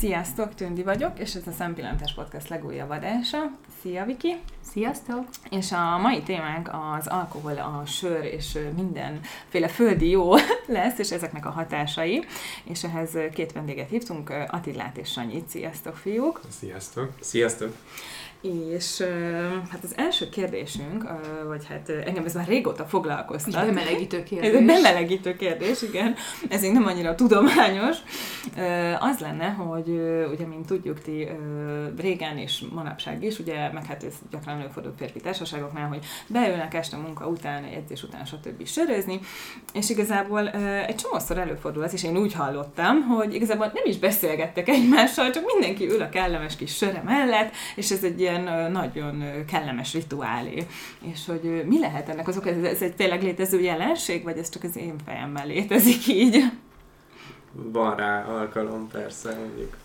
Sziasztok, Tündi vagyok, és ez a Szempillantás Podcast legújabb adása. Szia, Viki! Sziasztok! És a mai témánk az alkohol, a sör és mindenféle földi jó lesz, és ezeknek a hatásai. És ehhez két vendéget hívtunk, Attilát és Sanyit. Sziasztok, fiúk! Sziasztok! Sziasztok! És hát az első kérdésünk, vagy hát engem ez már régóta foglalkoztat. Egy bemelegítő kérdés. Ez egy bemelegítő kérdés, igen. Ez még nem annyira tudományos. Az lenne, hogy ugye, mint tudjuk ti régen és manapság is, ugye, meg hát ez gyakran előfordul férfi társaságoknál, hogy beülnek este munka után, edzés után, stb. sörözni, és igazából egy csomószor előfordul az, és én úgy hallottam, hogy igazából nem is beszélgettek egymással, csak mindenki ül a kellemes kis söre mellett, és ez egy ilyen nagyon kellemes rituálé. És hogy mi lehet ennek azok, ez, ez egy tényleg létező jelenség, vagy ez csak az én fejemmel létezik így? Van rá alkalom, persze, mondjuk.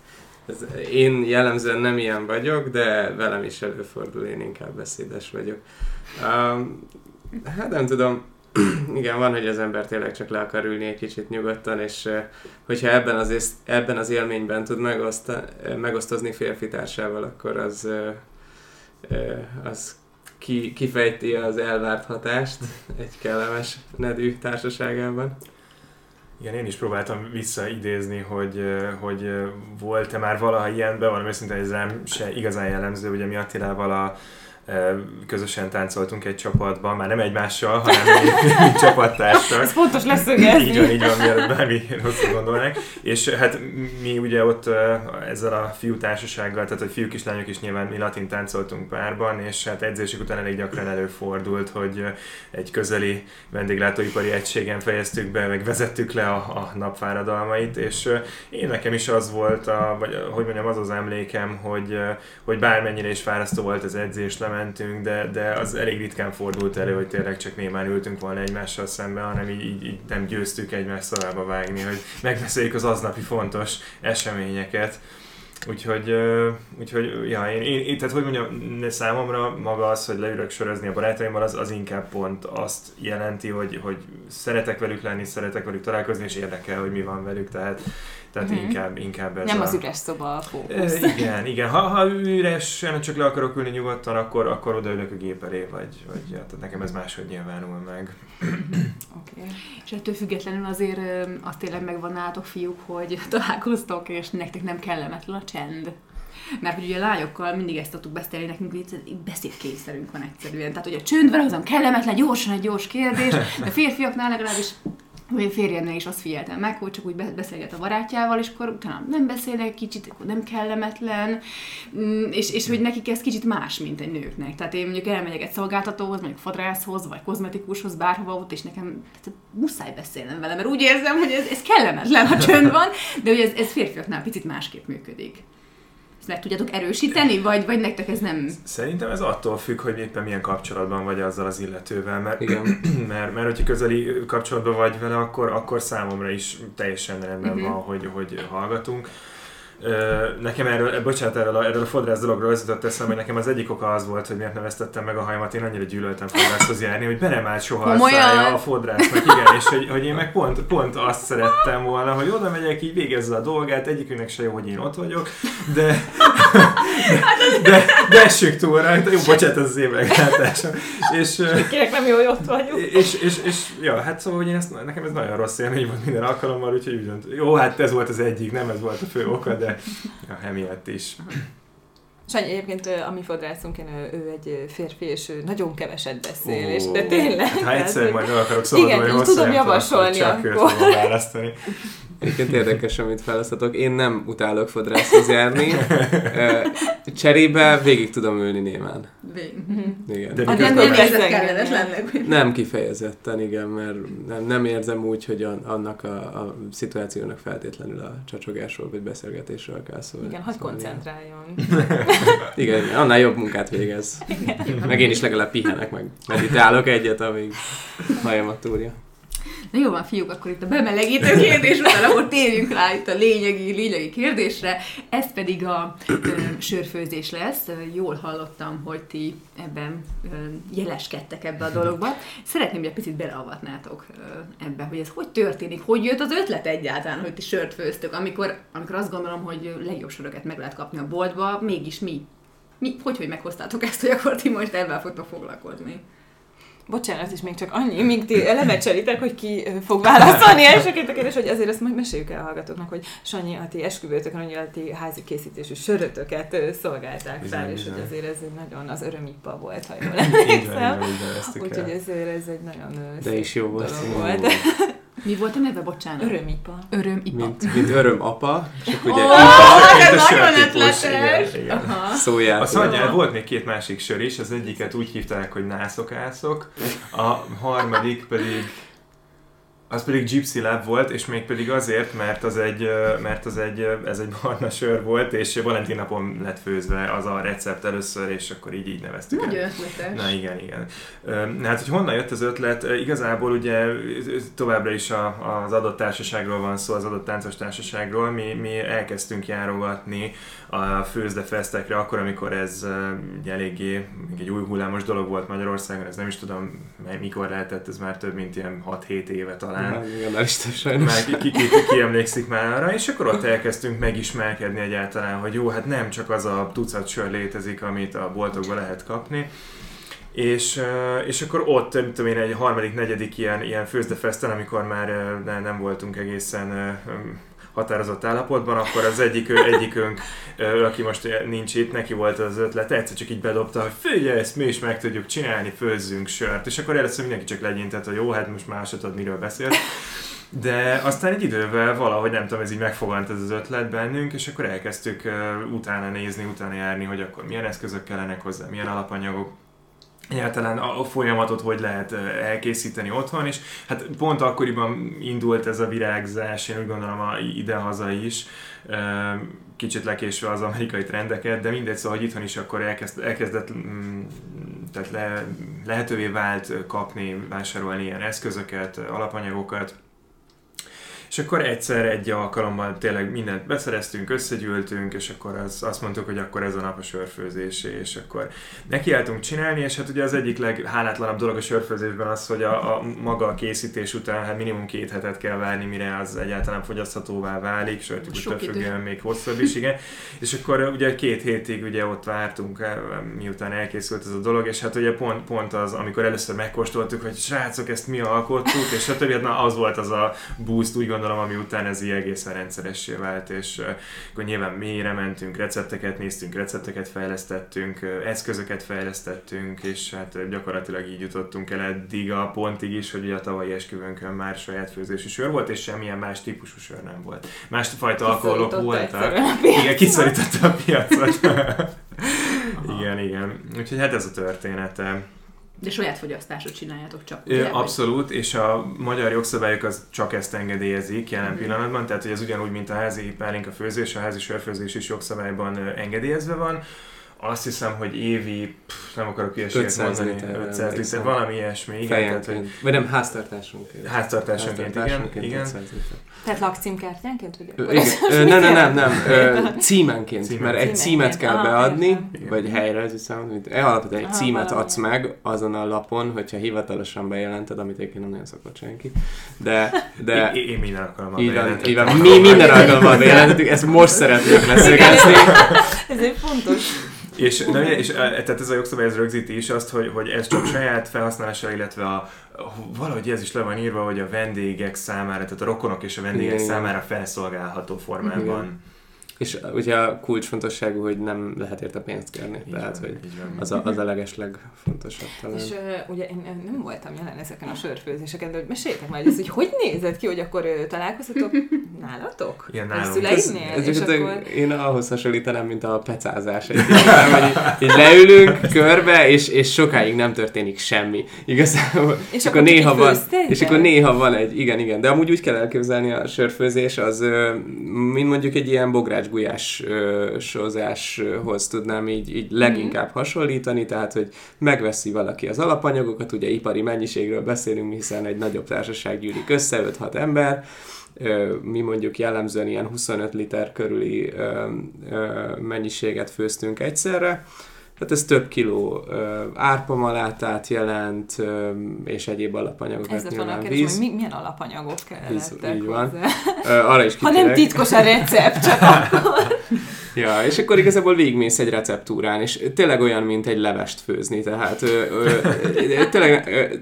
Ez, én jellemzően nem ilyen vagyok, de velem is előfordul, én inkább beszédes vagyok. Um, hát nem tudom, igen, van, hogy az ember tényleg csak le akar ülni egy kicsit nyugodtan, és hogyha ebben az, ebben az élményben tud megosztozni férfi társával, akkor az, az ki, kifejti az elvárt hatást egy kellemes nedű társaságában. Igen, én is próbáltam visszaidézni, hogy, hogy volt-e már valaha ilyen, bevallom őszintén, ez rám se igazán jellemző, ugye mi Attilával a közösen táncoltunk egy csapatban, már nem egymással, hanem mi csapattársak. Ez fontos leszögezni. Így van, így van, mielőtt bármi rosszul gondolnák. És hát mi ugye ott ezzel a fiú társasággal, tehát a fiúk és lányok is nyilván mi latin táncoltunk párban, és hát edzések után elég gyakran előfordult, hogy egy közeli vendéglátóipari egységen fejeztük be, meg vezettük le a, a napfáradalmait, és én nekem is az volt, a, vagy hogy mondjam, az az emlékem, hogy, hogy bármennyire is fárasztó volt az edzés, mentünk, de, de az elég ritkán fordult elő, hogy tényleg csak némán ültünk volna egymással szemben, hanem így, így, így nem győztük egymást szavába vágni, hogy megbeszéljük az aznapi fontos eseményeket. Úgyhogy, úgyhogy ja, én, én, én, tehát hogy mondjam, számomra maga az, hogy leülök sörözni a barátaimmal, az, az inkább pont azt jelenti, hogy, hogy szeretek velük lenni, szeretek velük találkozni, és érdekel, hogy mi van velük, tehát tehát uh-huh. inkább, inkább ez Nem a... az üres szoba a fókusz. E, igen, igen. Ha, ha üresen csak le akarok ülni nyugodtan, akkor, akkor odaülök a gép elé, vagy, vagy ja, tehát nekem ez máshogy nyilvánul meg. okay. És ettől függetlenül azért azt tényleg megvan nálatok fiúk, hogy találkoztok, és nektek nem kellemetlen a csend. Mert hogy ugye a lányokkal mindig ezt tudtuk beszélni, nekünk beszédkényszerünk van egyszerűen. Tehát, hogy a csönd van, azon kellemetlen, gyorsan egy gyors kérdés, de férfiaknál legalábbis hogy a férjemnek is azt figyeltem meg, hogy csak úgy beszélget a barátjával, és akkor utána nem beszélnek kicsit, akkor nem kellemetlen, mm, és, és hogy nekik ez kicsit más, mint egy nőknek. Tehát én mondjuk elmegyek egy szolgáltatóhoz, mondjuk fodrászhoz, vagy kozmetikushoz, bárhova ott, és nekem muszáj beszélnem vele, mert úgy érzem, hogy ez, ez kellemetlen, ha csönd van, de hogy ez, ez férfiaknál picit másképp működik. Ezt meg tudjátok erősíteni, vagy, vagy nektek ez nem... Szerintem ez attól függ, hogy éppen milyen kapcsolatban vagy azzal az illetővel, mert, Igen. mert, mert hogyha közeli kapcsolatban vagy vele, akkor, akkor számomra is teljesen rendben uh-huh. van, hogy, hogy hallgatunk Nekem erről, bocsánat, erről a, erről a fodrász dologról az jutott eszembe, hogy nekem az egyik oka az volt, hogy miért neveztettem meg a hajamat. Én annyira gyűlöltem fodrászhoz járni, hogy be nem állt soha a szája a fodrásznak. Igen, és hogy, hogy én meg pont, pont azt szerettem volna, hogy oda megyek, így végezze a dolgát, egyikünknek se jó, hogy én ott vagyok, de, de, de, de essük túl rajta. Jó, bocsánat, ez az én meglátásom. És, Kinek nem jó, hogy ott vagyok. És, és, és, és ja, hát szóval, hogy én ezt, nekem ez nagyon rossz élmény volt minden alkalommal, úgyhogy úgy dönt, jó, hát ez volt az egyik, nem ez volt a fő oka, de ja, emiatt is. Sanyi, egyébként a mi fodrászunk, én, ő egy férfi, és ő nagyon keveset beszél, és de tényleg. Hát, ha egyszer majd el akarok szabadulni Igen, tudom javasolni akkor. Választani. Egyébként érdekes, amit választatok. Én nem utálok fodrászhoz járni. Cserébe végig tudom ülni némán. Igen. De a nem, nem, kellemes lennek. Nem kifejezetten, igen, mert nem, nem érzem úgy, hogy annak a, a szituációnak feltétlenül a csacsogásról vagy beszélgetésről kell szólni. Igen, hadd koncentráljon. igen, annál jobb munkát végez. Meg én is legalább pihenek, meg meditálok egyet, amíg hajamat túrja. Na jó van, fiúk, akkor itt a bemelegítő kérdés után, akkor térjünk rá itt a lényegi, lényegi kérdésre. Ez pedig a ö, sörfőzés lesz. Jól hallottam, hogy ti ebben ö, jeleskedtek ebbe a dologba. Szeretném, hogy egy picit beleavatnátok ebbe, hogy ez hogy történik, hogy jött az ötlet egyáltalán, hogy ti sört főztök, amikor, amikor azt gondolom, hogy legjobb söröket meg lehet kapni a boltba, mégis mi? mi hogy, hogy meghoztátok ezt, hogy akkor ti most ebben fogtok foglalkozni? Bocsánat, és még csak annyi, míg ti lemecselitek, hogy ki fog válaszolni elsőként a kérdés, hogy azért azt majd meséljük el a hallgatóknak, hogy Sanyi, a ti esküvőtökön, hogy a ti házi készítésű sörötöket szolgálták Bizony, fel, és bizony. hogy azért ez egy nagyon az örömippa volt, ha jól emlékszem. Úgyhogy ezért ez egy nagyon De szép is jó volt. dolog volt. Mi volt a neve, bocsánat? Örömipa. Öröm, ipa. Mint, mint öröm apa, csak ugye Ó, Ipa, ez mint a nagyon sörtípus, igen, igen. Szóját. A Szanyán volt még két másik sör is, az egyiket úgy hívták, hogy nászokászok, a harmadik pedig az pedig Gypsy Lab volt, és még pedig azért, mert az egy, mert az egy, ez egy barna sör volt, és Valentin napon lett főzve az a recept először, és akkor így így neveztük. Nagyon ötletes. Na igen, igen. Na hát, hogy honnan jött az ötlet? Igazából ugye továbbra is a, az adott társaságról van szó, az adott táncos társaságról. Mi, mi elkezdtünk járogatni a Főzde Festekre akkor, amikor ez ugye eléggé még egy új hullámos dolog volt Magyarországon, ez nem is tudom mikor lehetett, ez már több mint ilyen 6-7 éve talán. Hát, igen, el is több sajnos. Már ki, ki, ki, ki emlékszik már arra, és akkor ott elkezdtünk megismerkedni egyáltalán, hogy jó, hát nem csak az a tucat sör létezik, amit a boltokban lehet kapni, és, és akkor ott, nem tudom én, egy harmadik, negyedik ilyen, ilyen főzdefesten, amikor már ne, nem voltunk egészen határozott állapotban, akkor az egyik, egyikünk, aki most nincs itt, neki volt az ötlet, egyszer csak így bedobta, hogy figyelj, ezt mi is meg tudjuk csinálni, főzzünk sört. És akkor először mindenki csak legyintett, hogy jó, hát most tudod, miről beszélt. De aztán egy idővel valahogy nem tudom, ez így megfogant ez az ötlet bennünk, és akkor elkezdtük utána nézni, utána járni, hogy akkor milyen eszközök kellenek hozzá, milyen alapanyagok, egyáltalán a folyamatot hogy lehet elkészíteni otthon, és hát pont akkoriban indult ez a virágzás, én úgy gondolom a ide-haza is, kicsit lekésve az amerikai trendeket, de mindegy, szóval, hogy itthon is akkor elkezd, elkezdett, mm, tehát le, lehetővé vált kapni, vásárolni ilyen eszközöket, alapanyagokat, és akkor egyszer egy alkalommal tényleg mindent beszereztünk, összegyűltünk, és akkor az, azt mondtuk, hogy akkor ez a nap a sörfőzésé, és akkor nekiálltunk csinálni, és hát ugye az egyik leghálátlanabb dolog a sörfőzésben az, hogy a, a maga a készítés után hát minimum két hetet kell várni, mire az egyáltalán fogyaszthatóvá válik, sőt, függően még hosszabb is, igen. És akkor ugye két hétig ugye ott vártunk, eh, miután elkészült ez a dolog, és hát ugye pont, pont az, amikor először megkóstoltuk, hogy srácok, ezt mi alkottuk, és stb. Hát na, az volt az a boost, úgy gondolom, ami után ez így egészen rendszeressé vált, és akkor nyilván mélyre mentünk, recepteket néztünk, recepteket fejlesztettünk, eszközöket fejlesztettünk, és hát gyakorlatilag így jutottunk el eddig a pontig is, hogy a tavalyi esküvőnkön már saját főzési sör volt, és semmilyen más típusú sör nem volt. Másfajta alkoholok Kiszorította voltak. Igen, kiszorította a piacot. igen, igen. Úgyhogy hát ez a története. De saját fogyasztásot csináljátok csak, Ö, ugye? Abszolút, és a magyar jogszabályok az csak ezt engedélyezik jelen Mhm. pillanatban, tehát hogy ez ugyanúgy, mint a házi pálinka főzés, a házi sörfőzés is jogszabályban engedélyezve van. Azt hiszem, hogy évi, pff, nem akarok hülyeséget 500 mondani, liter, 500 liter, valami ilyesmi, igen, tehát, hogy Fejenként. Vagy nem, háztartásonként, igen, Háztartásonként igen. 500 liter. Tehát lakcímkártyánként, vagy? Igen. Nem, nem, nem, nem. Címenként, Címen. mert egy címet kell Ah, beadni, értem. vagy helyre, ez hiszem, hogy alapvetően egy Ah, címet valami. adsz meg azon a lapon, hogyha hivatalosan bejelented, amit egyébként nem nagyon szokott senki. De, de Én, én minden alkalommal bejelentettem. Mi minden alkalommal bejelentünk, ezt most szeretnék leszögezni. Ez egy fontos. És, de, és e, tehát ez a jogszabály ez rögzíti is azt, hogy, hogy ez csak saját felhasználásra, illetve a, valahogy ez is le van írva, hogy a vendégek számára, tehát a rokonok és a vendégek igen. számára felszolgálható formában. Igen. És ugye a kulcsfontosságú, hogy nem lehet érte pénzt kérni. Így Tehát, van, hogy az a, az a legesleg fontosabb talán. És uh, ugye én nem voltam jelen ezeken a sörfőzéseken, de hogy meséljétek már, hogy ez hogy, hogy nézett ki, hogy akkor ö, találkoztatok nálatok? Igen, A nálunk. szüleidnél? Ez és akkor... én ahhoz hasonlítanám, mint a pecázás egy ilyen, hogy így, leülünk körbe, és, és sokáig nem történik semmi. Igazából. És akkor akkor néha van, és akkor néha van egy, igen, igen, de amúgy úgy kell elképzelni a sörfőzés, az mint mondjuk egy ilyen bogrács gulyás gulyásozáshoz tudnám így, így leginkább hasonlítani, tehát hogy megveszi valaki az alapanyagokat, ugye ipari mennyiségről beszélünk, hiszen egy nagyobb társaság gyűlik össze, 5-6 ember, mi mondjuk jellemzően ilyen 25 liter körüli mennyiséget főztünk egyszerre, tehát ez több kiló árpamalátát jelent, és egyéb alapanyagokat Ez nyilván a kérdés, víz. Hogy milyen alapanyagok kellettek így van. Uh, arra is Ha nem titkos a recept, csak akkor. Ja, és akkor igazából végigmész egy receptúrán, és tényleg olyan, mint egy levest főzni, tehát ö, ö, tényleg ö,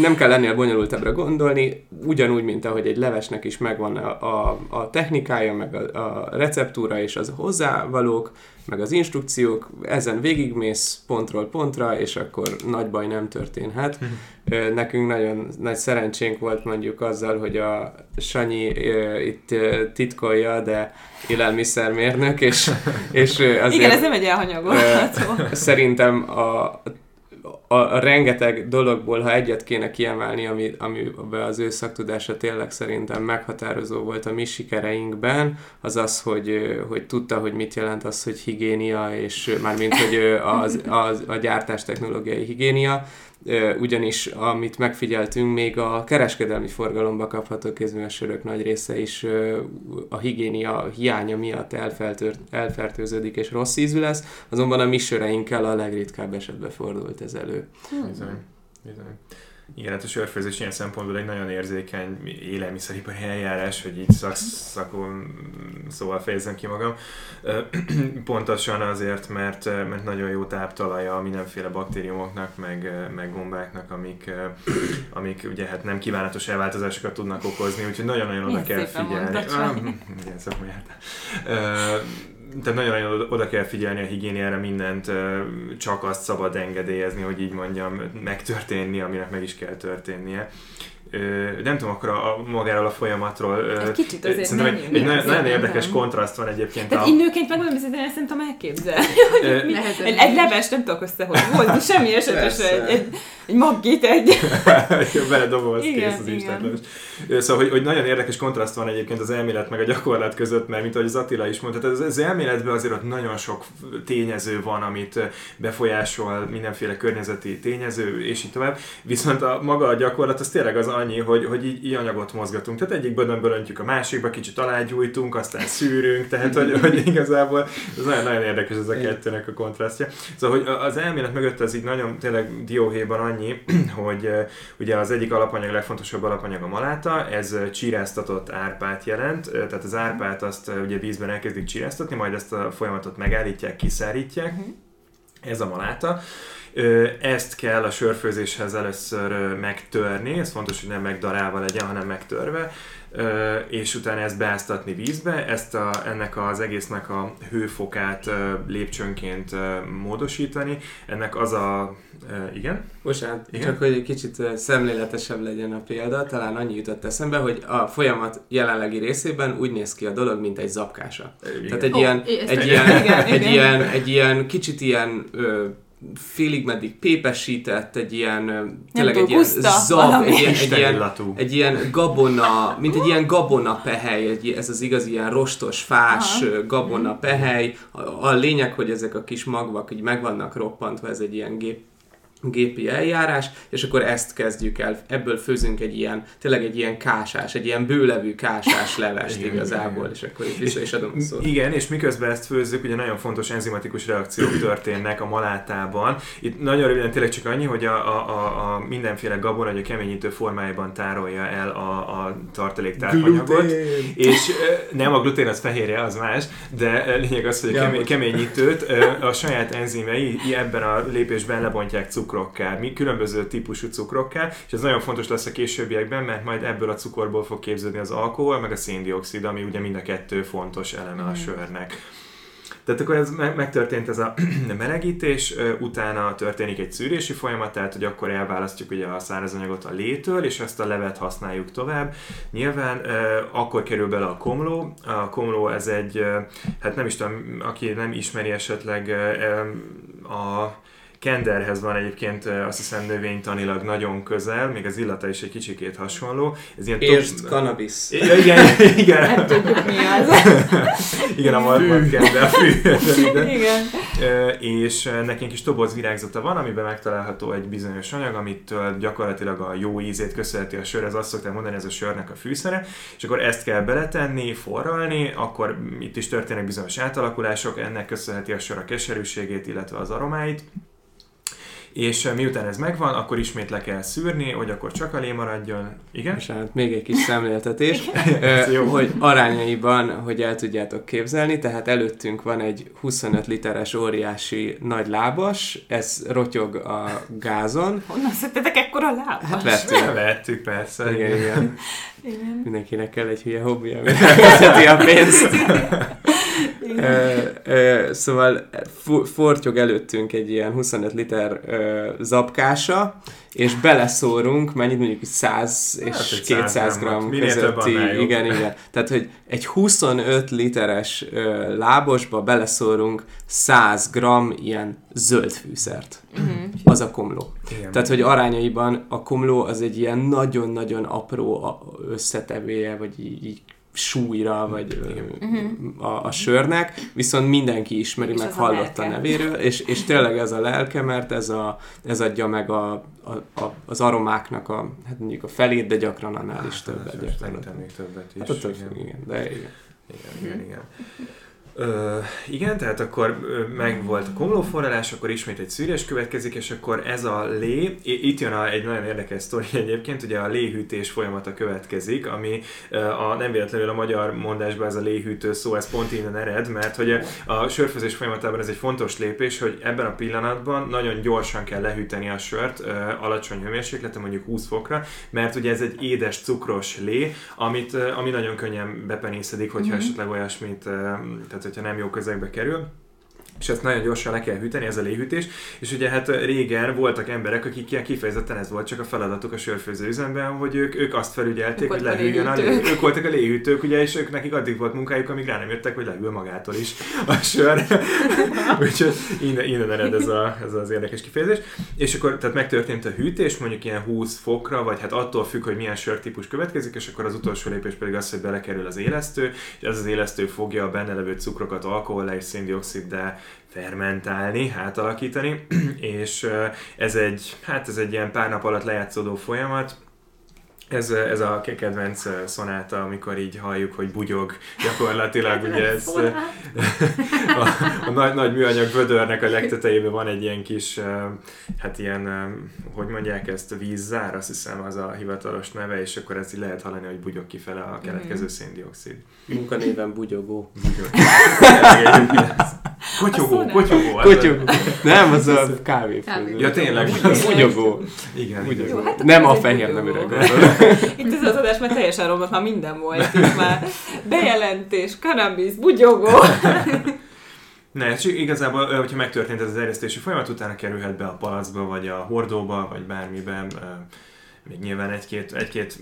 nem kell lennél bonyolultabbra gondolni, ugyanúgy, mint ahogy egy levesnek is megvan a, a, a technikája, meg a, a receptúra és az a hozzávalók, meg az instrukciók, ezen végigmész pontról pontra, és akkor nagy baj nem történhet. Mhm. Nekünk nagyon nagy szerencsénk volt mondjuk azzal, hogy a Sanyi itt titkolja, de élelmiszermérnök, és, és azért... Igen, ez nem egy elhanyagolható. Szerintem a a, a rengeteg dologból, ha egyet kéne kiemelni, ami, amiben az ő szaktudása tényleg szerintem meghatározó volt a mi sikereinkben, az az, hogy, hogy tudta, hogy mit jelent az, hogy higiénia, és mármint, hogy az, az, a gyártás technológiai higiénia, ugyanis amit megfigyeltünk, még a kereskedelmi forgalomba kapható kézműves nagy része is a higiénia hiánya miatt elfertőződik és rossz ízű lesz, azonban a mi söreinkkel a legritkább esetben fordult ez elő. Hmm. Bizony. Bizony. Igen, hát a sörfőzés ilyen szempontból egy nagyon érzékeny élelmiszeripari eljárás, hogy így szak, szakon szóval fejezem ki magam. Pontosan azért, mert, mert nagyon jó táptalaja mindenféle baktériumoknak, meg, meg gombáknak, amik, amik ugye hát nem kívánatos elváltozásokat tudnak okozni, úgyhogy nagyon-nagyon oda kell figyelni. Ah, igen, szakmai tehát nagyon-nagyon oda kell figyelni a higiéniára mindent, csak azt szabad engedélyezni, hogy így mondjam, megtörténni, aminek meg is kell történnie nem tudom, akkor a, a magáról a folyamatról. Egy kicsit azért Szerintem egy, egy nagyon, nagyon érdekes nem. kontraszt van egyébként. Tehát a... így nőként megmondom, hogy ezt nem tudom elképzelni. hogy egy, egy leves nem tudok összehozni, semmi esetre egy, egy, egy maggit, egy... Beledobolsz, kész az Isten. Szóval, hogy, hogy, nagyon érdekes kontraszt van egyébként az elmélet meg a gyakorlat között, mert mint ahogy az Attila is mondta, tehát az, az elméletben azért ott nagyon sok tényező van, amit befolyásol, mindenféle környezeti tényező, és így tovább. Viszont a maga a gyakorlat az tényleg az annyi, hogy, hogy így, így anyagot mozgatunk. Tehát egyik bödönből öntjük a másikba, kicsit alágyújtunk, aztán szűrünk, tehát hogy, hogy igazából ez nagyon, nagyon érdekes ez a kettőnek a kontrasztja. Szóval, hogy az elmélet mögött ez így nagyon tényleg dióhéjban annyi, hogy ugye az egyik alapanyag, legfontosabb alapanyag a maláta, ez csíráztatott árpát jelent, tehát az árpát azt ugye vízben elkezdik csíráztatni, majd ezt a folyamatot megállítják, kiszárítják, mhm. ez a maláta. Ezt kell a sörfőzéshez először megtörni, ez fontos, hogy nem megdarálva legyen, hanem megtörve, és utána ezt beáztatni vízbe, ezt a, ennek az egésznek a hőfokát lépcsőnként módosítani. Ennek az a... Igen? Bocsánat, igen? csak hogy egy kicsit szemléletesebb legyen a példa, talán annyi jutott eszembe, hogy a folyamat jelenlegi részében úgy néz ki a dolog, mint egy zapkása. Igen. Tehát egy, oh, ilyen, egy, ilyen, egy, ilyen, egy ilyen kicsit ilyen félig meddig pépesített, egy ilyen, tényleg egy ilyen zav, egy ilyen, egy, ilyen, egy ilyen gabona, mint egy ilyen gabona pehely, egy, ez az igazi ilyen rostos, fás Aha. gabona pehely. A, a lényeg, hogy ezek a kis magvak így meg vannak roppantva, ez egy ilyen gép gépi eljárás, és akkor ezt kezdjük el, ebből főzünk egy ilyen, tényleg egy ilyen kásás, egy ilyen bőlevű kásás levest igen, igazából, igen. és akkor itt vissza is adom a szót. Igen, és miközben ezt főzzük, ugye nagyon fontos enzimatikus reakciók történnek a malátában. Itt nagyon röviden tényleg csak annyi, hogy a, a, a, a mindenféle gabon, hogy a keményítő formájában tárolja el a, a tartalék tápanyagot, és nem a glutén az fehérje, az más, de lényeg az, hogy a kemény, keményítőt a saját enzimei ebben a lépésben lebontják cukor cukrokká, mi különböző típusú cukrokká, és ez nagyon fontos lesz a későbbiekben, mert majd ebből a cukorból fog képződni az alkohol, meg a széndiokszid, ami ugye mind a kettő fontos eleme a hmm. sörnek. Tehát akkor ez megtörtént ez a melegítés, utána történik egy szűrési folyamat, tehát hogy akkor elválasztjuk ugye a szárazanyagot a létől, és ezt a levet használjuk tovább. Nyilván akkor kerül bele a komló. A komló ez egy, hát nem is tudom, aki nem ismeri esetleg a kenderhez van egyébként azt hiszem növénytanilag nagyon közel, még az illata is egy kicsikét hasonló. Ez ilyen Értsd, top... cannabis. Ja, igen, igen. Nem tudjuk mi az. igen, a markant kender, fű. igen. És nekünk is toboz virágzata van, amiben megtalálható egy bizonyos anyag, amitől gyakorlatilag a jó ízét köszönheti a sör, ez azt szokták mondani, ez a sörnek a fűszere, és akkor ezt kell beletenni, forralni, akkor itt is történnek bizonyos átalakulások, ennek köszönheti a sör a keserűségét, illetve az aromáit és eh, miután ez megvan, akkor ismét le kell szűrni, hogy akkor csak a lé maradjon. Igen? És hát még egy kis szemléltetés, hogy arányaiban, hogy el tudjátok képzelni, tehát előttünk van egy 25 literes óriási nagy lábas, ez rotyog a gázon. Honnan szedtetek ekkora lábas? Hát vettük. vettük, persze. Igen, igen. igen. Mindenkinek kell egy hülye hobbi, ami a pénzt. ö, ö, szóval fortyog előttünk egy ilyen 25 liter ö, zapkása, és beleszórunk, mennyit mondjuk 100 és hát 200 gram közötti. Igen, igen. Tehát, hogy egy 25 literes ö, lábosba beleszórunk 100 gram ilyen zöld fűszert. Uh-huh. Az a komló. Igen. Tehát, hogy arányaiban a komló az egy ilyen nagyon-nagyon apró összetevője, vagy így, így súlyra, vagy uh-huh. a, a sörnek, viszont mindenki ismeri, és meg hallott a, nevéről, és, és tényleg ez a lelke, mert ez, a, ez adja meg a, a, a, az aromáknak a, hát mondjuk a felét, de gyakran annál hát, is többet. Szerintem még többet is. Hát a több, igen. igen, de igen. Igen, igen, igen. Ö, igen, tehát akkor meg volt a komlóforralás, akkor ismét egy szűrés következik, és akkor ez a lé, itt jön a, egy nagyon érdekes sztori egyébként, ugye a léhűtés folyamata következik, ami a, nem véletlenül a magyar mondásban ez a léhűtő szó, ez pont innen ered, mert hogy a sörfőzés folyamatában ez egy fontos lépés, hogy ebben a pillanatban nagyon gyorsan kell lehűteni a sört alacsony hőmérsékleten, mondjuk 20 fokra, mert ugye ez egy édes, cukros lé, amit, ami nagyon könnyen bepenészedik, hogyha mm-hmm. esetleg olyasmit, tehát hogyha nem jó közegbe kerül és ezt nagyon gyorsan le kell hűteni, ez a léhűtés. És ugye hát régen voltak emberek, akik ilyen kifejezetten ez volt csak a feladatuk a sörfőző üzemben, hogy ők, ők azt felügyelték, ők hogy lehűljön a, lé... Ők voltak a léhűtők, ugye, és ők nekik addig volt munkájuk, amíg rá nem jöttek, hogy lehűl magától is a sör. Úgyhogy innen, innen ered ez, a, ez az érdekes kifejezés. És akkor tehát megtörtént a hűtés, mondjuk ilyen 20 fokra, vagy hát attól függ, hogy milyen sörtípus következik, és akkor az utolsó lépés pedig az, hogy belekerül az élesztő, és ez az élesztő fogja a benne levő cukrokat alkohol és széndioksziddá fermentálni, átalakítani, és ez egy, hát ez egy ilyen pár nap alatt lejátszódó folyamat, ez, ez a kedvenc szonáta, amikor így halljuk, hogy bugyog, gyakorlatilag ugye ez a, a nagy, nagy műanyag vödörnek a legtetejében van egy ilyen kis, hát ilyen, hogy mondják ezt, vízzár, azt hiszem az a hivatalos neve, és akkor ezt így lehet hallani, hogy bugyog kifele a keletkező mhm. széndiokszid. Munkanéven bugyogó. bugyogó. Kotyogó, kotyogó. Kotyogó. Nem, az a kávé. Ja, tényleg. Bugyogó. Igen. Bugyogó. Jó, hát nem a fehér nem öreg. Itt ez az adás, mert teljesen romlott, már minden volt. Itt már bejelentés, cannabis, bugyogó. Ne, csak igazából, hogyha megtörtént ez az erjesztési folyamat, utána kerülhet be a palacba, vagy a hordóba, vagy bármiben. Még nyilván egy-két, egy-két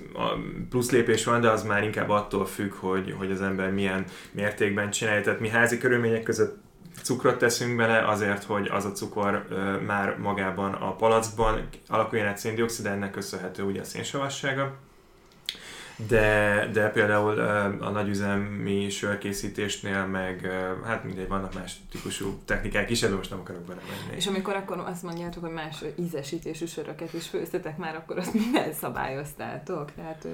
plusz lépés van, de az már inkább attól függ, hogy, hogy az ember milyen mértékben csinálja. Tehát mi házi körülmények között cukrot teszünk bele azért, hogy az a cukor ö, már magában a palackban alakuljon egy széndiokszid, ennek köszönhető ugye a szénsavassága. De, de például a nagyüzemi sörkészítésnél meg, hát mindegy, vannak más típusú technikák is, ebben most nem akarok belemenni. És amikor akkor azt mondjátok, hogy más ízesítésű söröket is főztetek már, akkor azt mivel szabályoztátok? Tehát,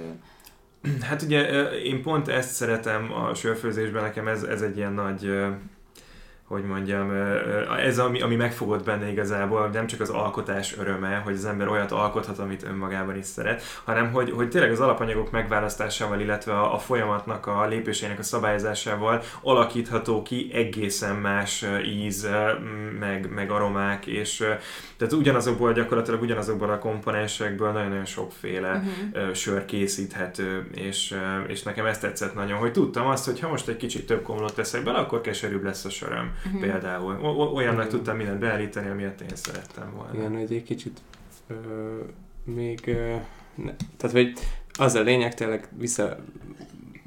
Hát ugye én pont ezt szeretem a sörfőzésben, nekem ez, ez egy ilyen nagy hogy mondjam, ez ami, ami megfogott benne igazából, nem csak az alkotás öröme, hogy az ember olyat alkothat, amit önmagában is szeret, hanem hogy, hogy tényleg az alapanyagok megválasztásával, illetve a, a folyamatnak a lépéseinek a szabályozásával alakítható ki egészen más íz, meg, meg aromák, és tehát ugyanazokból gyakorlatilag ugyanazokból a komponensekből nagyon-nagyon sokféle uh-huh. sör készíthető, és, és nekem ezt tetszett nagyon, hogy tudtam azt, hogy ha most egy kicsit több komlót teszek bele, akkor keserűbb lesz a söröm uh-huh. például. O- olyannak uh-huh. tudtam mindent beállítani, amilyet én szerettem volna. Igen, hogy egy kicsit ö, még, ö, ne, tehát hogy az a lényeg tényleg vissza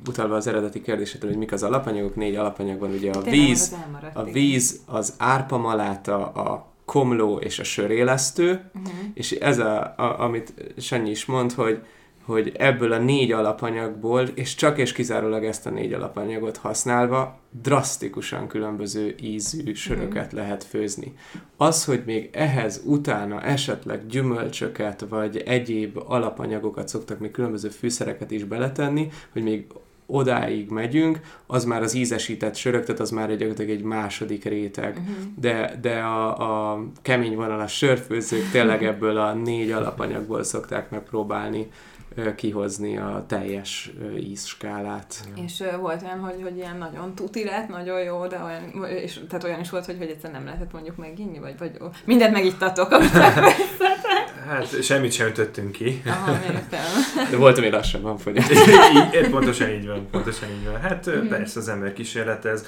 utalva az eredeti kérdésedre, hogy mik az alapanyagok, négy alapanyag van, ugye a víz, a víz, az árpamaláta, a komló és a sörélesztő, uh-huh. és ez a, a, amit Sanyi is mond, hogy hogy ebből a négy alapanyagból, és csak és kizárólag ezt a négy alapanyagot használva, drasztikusan különböző ízű söröket mm. lehet főzni. Az, hogy még ehhez utána esetleg gyümölcsöket, vagy egyéb alapanyagokat szoktak még különböző fűszereket is beletenni, hogy még odáig megyünk, az már az ízesített sörök, tehát az már egy, egy második réteg. Uh-huh. De, de a, a kemény vonalas sörfőzők tényleg ebből a négy alapanyagból szokták megpróbálni kihozni a teljes ízskálát. És volt olyan, hogy, hogy ilyen nagyon tuti lett, nagyon jó, de olyan, és, tehát olyan is volt, hogy, hogy egyszer nem lehetett mondjuk meginni, vagy, vagy mindent megittatok, amit Hát semmit sem ütöttünk ki. Aha, De volt, ami lassabban fogyott. pontosan így van, pontosan így van. Hát mm. persze az ember kísérletez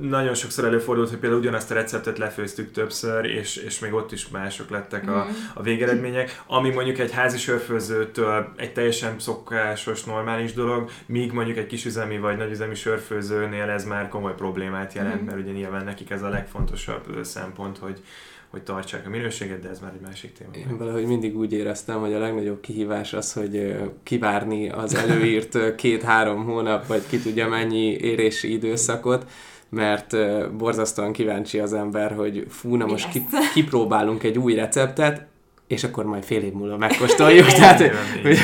nagyon sokszor előfordult, hogy például ugyanazt a receptet lefőztük többször, és, és még ott is mások lettek a, mhm. a végeredmények, ami mondjuk egy házi sörfőzőtől egy teljesen szokásos, normális dolog, míg mondjuk egy kisüzemi vagy nagyüzemi sörfőzőnél ez már komoly problémát jelent, mm. mert ugye nyilván nekik ez a legfontosabb szempont, hogy, hogy tartsák a minőséget, de ez már egy másik téma. Én valahogy mindig úgy éreztem, hogy a legnagyobb kihívás az, hogy kivárni az előírt két-három hónap, vagy ki tudja mennyi érési időszakot, mert borzasztóan kíváncsi az ember, hogy fú, na most ki, kipróbálunk egy új receptet, és akkor majd fél év múlva megkóstoljuk. Tehát, hogy, hogy,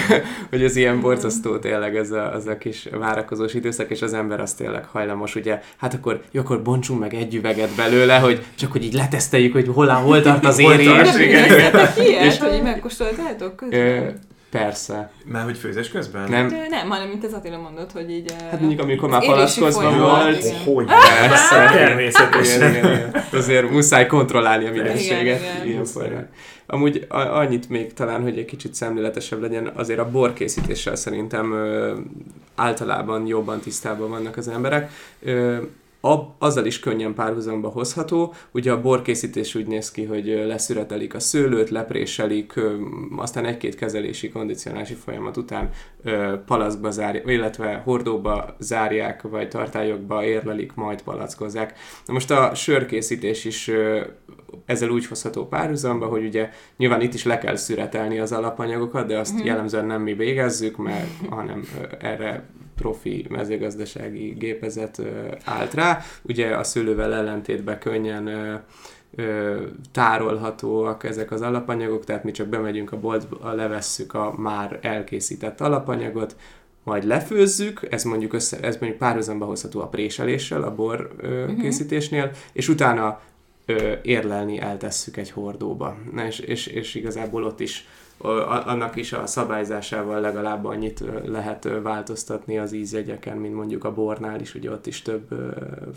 hogy ez ilyen borzasztó tényleg ez a, az a kis várakozós időszak, és az ember az tényleg hajlamos, ugye, hát akkor, jó, akkor bontsunk meg egy üveget belőle, hogy csak hogy így leteszteljük, hogy hol, hol tart az érés. Hol tart, igen. És, hogy megkóstoltátok közben? Persze. Már hogy főzés közben? Nem. De nem, hanem mint az Attila mondott, hogy így... Hát mondjuk amikor már palackozva volt. Hogy? Persze. Természetesen. Igen, igen, igen. Azért muszáj kontrollálni a minőséget. Igen, igen. Amúgy annyit még talán, hogy egy kicsit szemléletesebb legyen, azért a borkészítéssel szerintem ö, általában jobban tisztában vannak az emberek. Ö, ab, azzal is könnyen párhuzamba hozható. Ugye a borkészítés úgy néz ki, hogy leszüretelik a szőlőt, lepréselik, aztán egy-két kezelési, kondicionálási folyamat után palaszba zárják, illetve hordóba zárják, vagy tartályokba érlelik, majd palackozzák. Na most a sörkészítés is ezzel úgy hozható párhuzamba, hogy ugye nyilván itt is le kell szüretelni az alapanyagokat, de azt mm. jellemzően nem mi végezzük, mert hanem erre profi mezőgazdasági gépezet állt rá. Ugye a szülővel ellentétben könnyen tárolhatóak ezek az alapanyagok, tehát mi csak bemegyünk a boltba, levesszük a már elkészített alapanyagot, majd lefőzzük, ez mondjuk, össze, ez mondjuk párhuzamba hozható a préseléssel a bor ö, uh-huh. készítésnél, és utána ö, érlelni eltesszük egy hordóba. Na és, és, és igazából ott is annak is a szabályzásával legalább annyit lehet változtatni az ízjegyeken, mint mondjuk a bornál is, ugye ott is több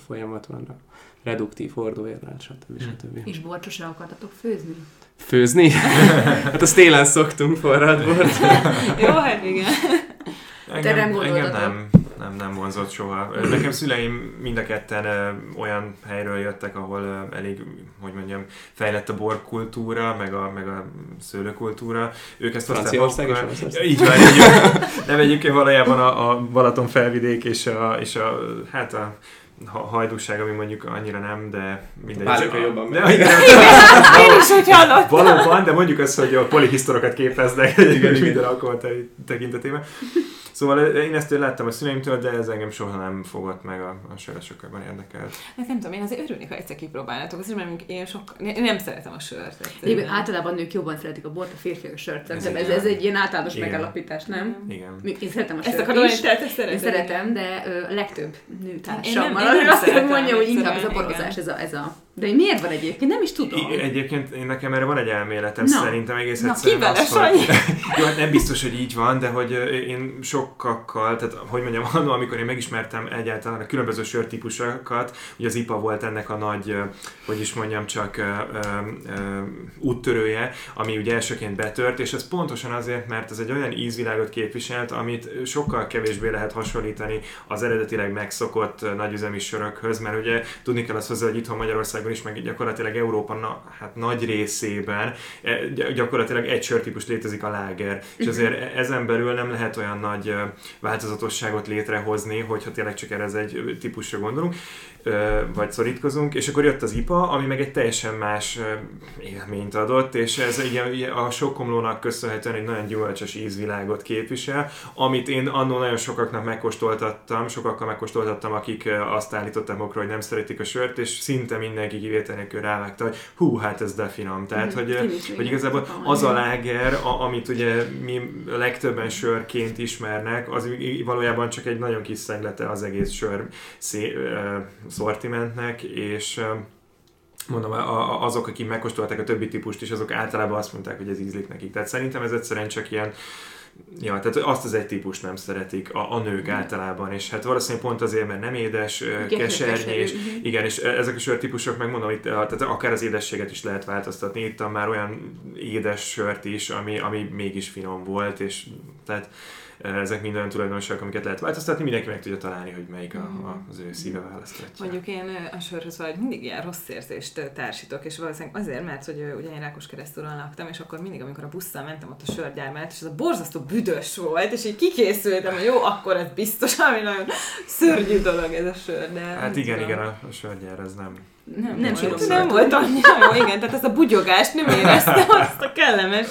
folyamat vannak. Reduktív hordóérlel, stb. Hm. stb. És bort sosem akartatok főzni? Főzni? hát azt télen szoktunk forrad bort. Jó, hát igen. Engem, Te nem engem nem nem, nem vonzott soha. Nekem szüleim mind a ketten olyan helyről jöttek, ahol elég, hogy mondjam, fejlett a borkultúra, meg a, meg a szőlőkultúra. Ők ezt Franciaország is az Így van, így Nem egyébként valójában a, a Balaton felvidék és a, és a hát a hajdúság, ami mondjuk annyira nem, de mindegy. Pálika jobban. De, igen, Én is úgy hallottam. Valóban, de mondjuk azt, hogy a polihisztorokat képeznek igen, minden alkohol tekintetében. Szóval én ezt láttam a szüleimtől, de ez engem soha nem fogott meg a, a sörre sokkal érdekelt. Hát nem tudom, én azért örülnék, ha egyszer kipróbálnátok, azért, mert én, sok, én nem szeretem a sört. Egyébként általában nők jobban szeretik a bort, a férfiak a sört. Ez, ez, ez egy ilyen általános Igen. megállapítás, nem? Igen. Én szeretem a sört ezt akarom, is. Ezt szeretem, szeretem, de a legtöbb nőtársammal azt mondja, hogy inkább ez a borozás, ez a, ez a de miért van egyébként? Nem is tudom. I- egyébként én nekem erre van egy elméletem, Na. szerintem egész egyszerűen az, hogy... Jó, hát nem biztos, hogy így van, de hogy én sokakkal, tehát hogy mondjam, annól, amikor én megismertem egyáltalán a különböző sörtípusokat, ugye az IPA volt ennek a nagy, hogy is mondjam, csak ö, ö, ö, úttörője, ami ugye elsőként betört, és ez pontosan azért, mert ez egy olyan ízvilágot képviselt, amit sokkal kevésbé lehet hasonlítani az eredetileg megszokott nagyüzemi sörökhöz, mert ugye tudni kell azt hozzá, hogy itthon Magyarország Magyarországon is, meg gyakorlatilag Európa na, hát nagy részében e, gyakorlatilag egy sörtípus létezik a láger, és azért e, ezen belül nem lehet olyan nagy nagy változatosságot létrehozni, hogyha tényleg csak erre ez egy típusra gondolunk vagy szorítkozunk, és akkor jött az IPA, ami meg egy teljesen más élményt adott, és ez egy, a sokkomlónak köszönhetően egy nagyon gyümölcsös ízvilágot képvisel, amit én annól nagyon sokaknak megkóstoltattam, sokakkal megkóstoltattam, akik azt állították magukra, hogy nem szeretik a sört, és szinte mindenki kivétel nélkül rávágta, hogy hú, hát ez de finom. Tehát, hogy, hogy igazából az a láger, a, amit ugye mi legtöbben sörként ismernek, az valójában csak egy nagyon kis szeglete az egész sör szé, szortimentnek, és mondom, azok, akik megkóstolták a többi típust is, azok általában azt mondták, hogy ez ízlik nekik. Tehát szerintem ez egyszerűen csak ilyen Ja, tehát azt az egy típus nem szeretik a, a nők mm. általában, és hát valószínűleg pont azért, mert nem édes, kesernyés, igen, és ezek a sörtípusok, megmondom, itt, tehát akár az édességet is lehet változtatni, itt már olyan édes sört is, ami, ami mégis finom volt, és tehát ezek minden tulajdonságok, amiket lehet változtatni, mindenki meg tudja találni, hogy melyik a, a, mm. az ő szíve választja. Mondjuk én a sörhöz vagy mindig ilyen rossz érzést társítok, és valószínűleg azért, mert hogy ugye én Rákos keresztúron laktam, és akkor mindig, amikor a busszal mentem ott a sörgyár mellett, és az a borzasztó büdös volt, és így kikészültem, hogy jó, akkor ez biztos, ami nagyon szörnyű dolog ez a sör, de... Hát igen, tudom. igen, a, a sörgyár ez nem, nem, nem, nem, nem, nem volt annyira jó, igen, tehát ezt a bugyogást nem éreztem, azt a kellemes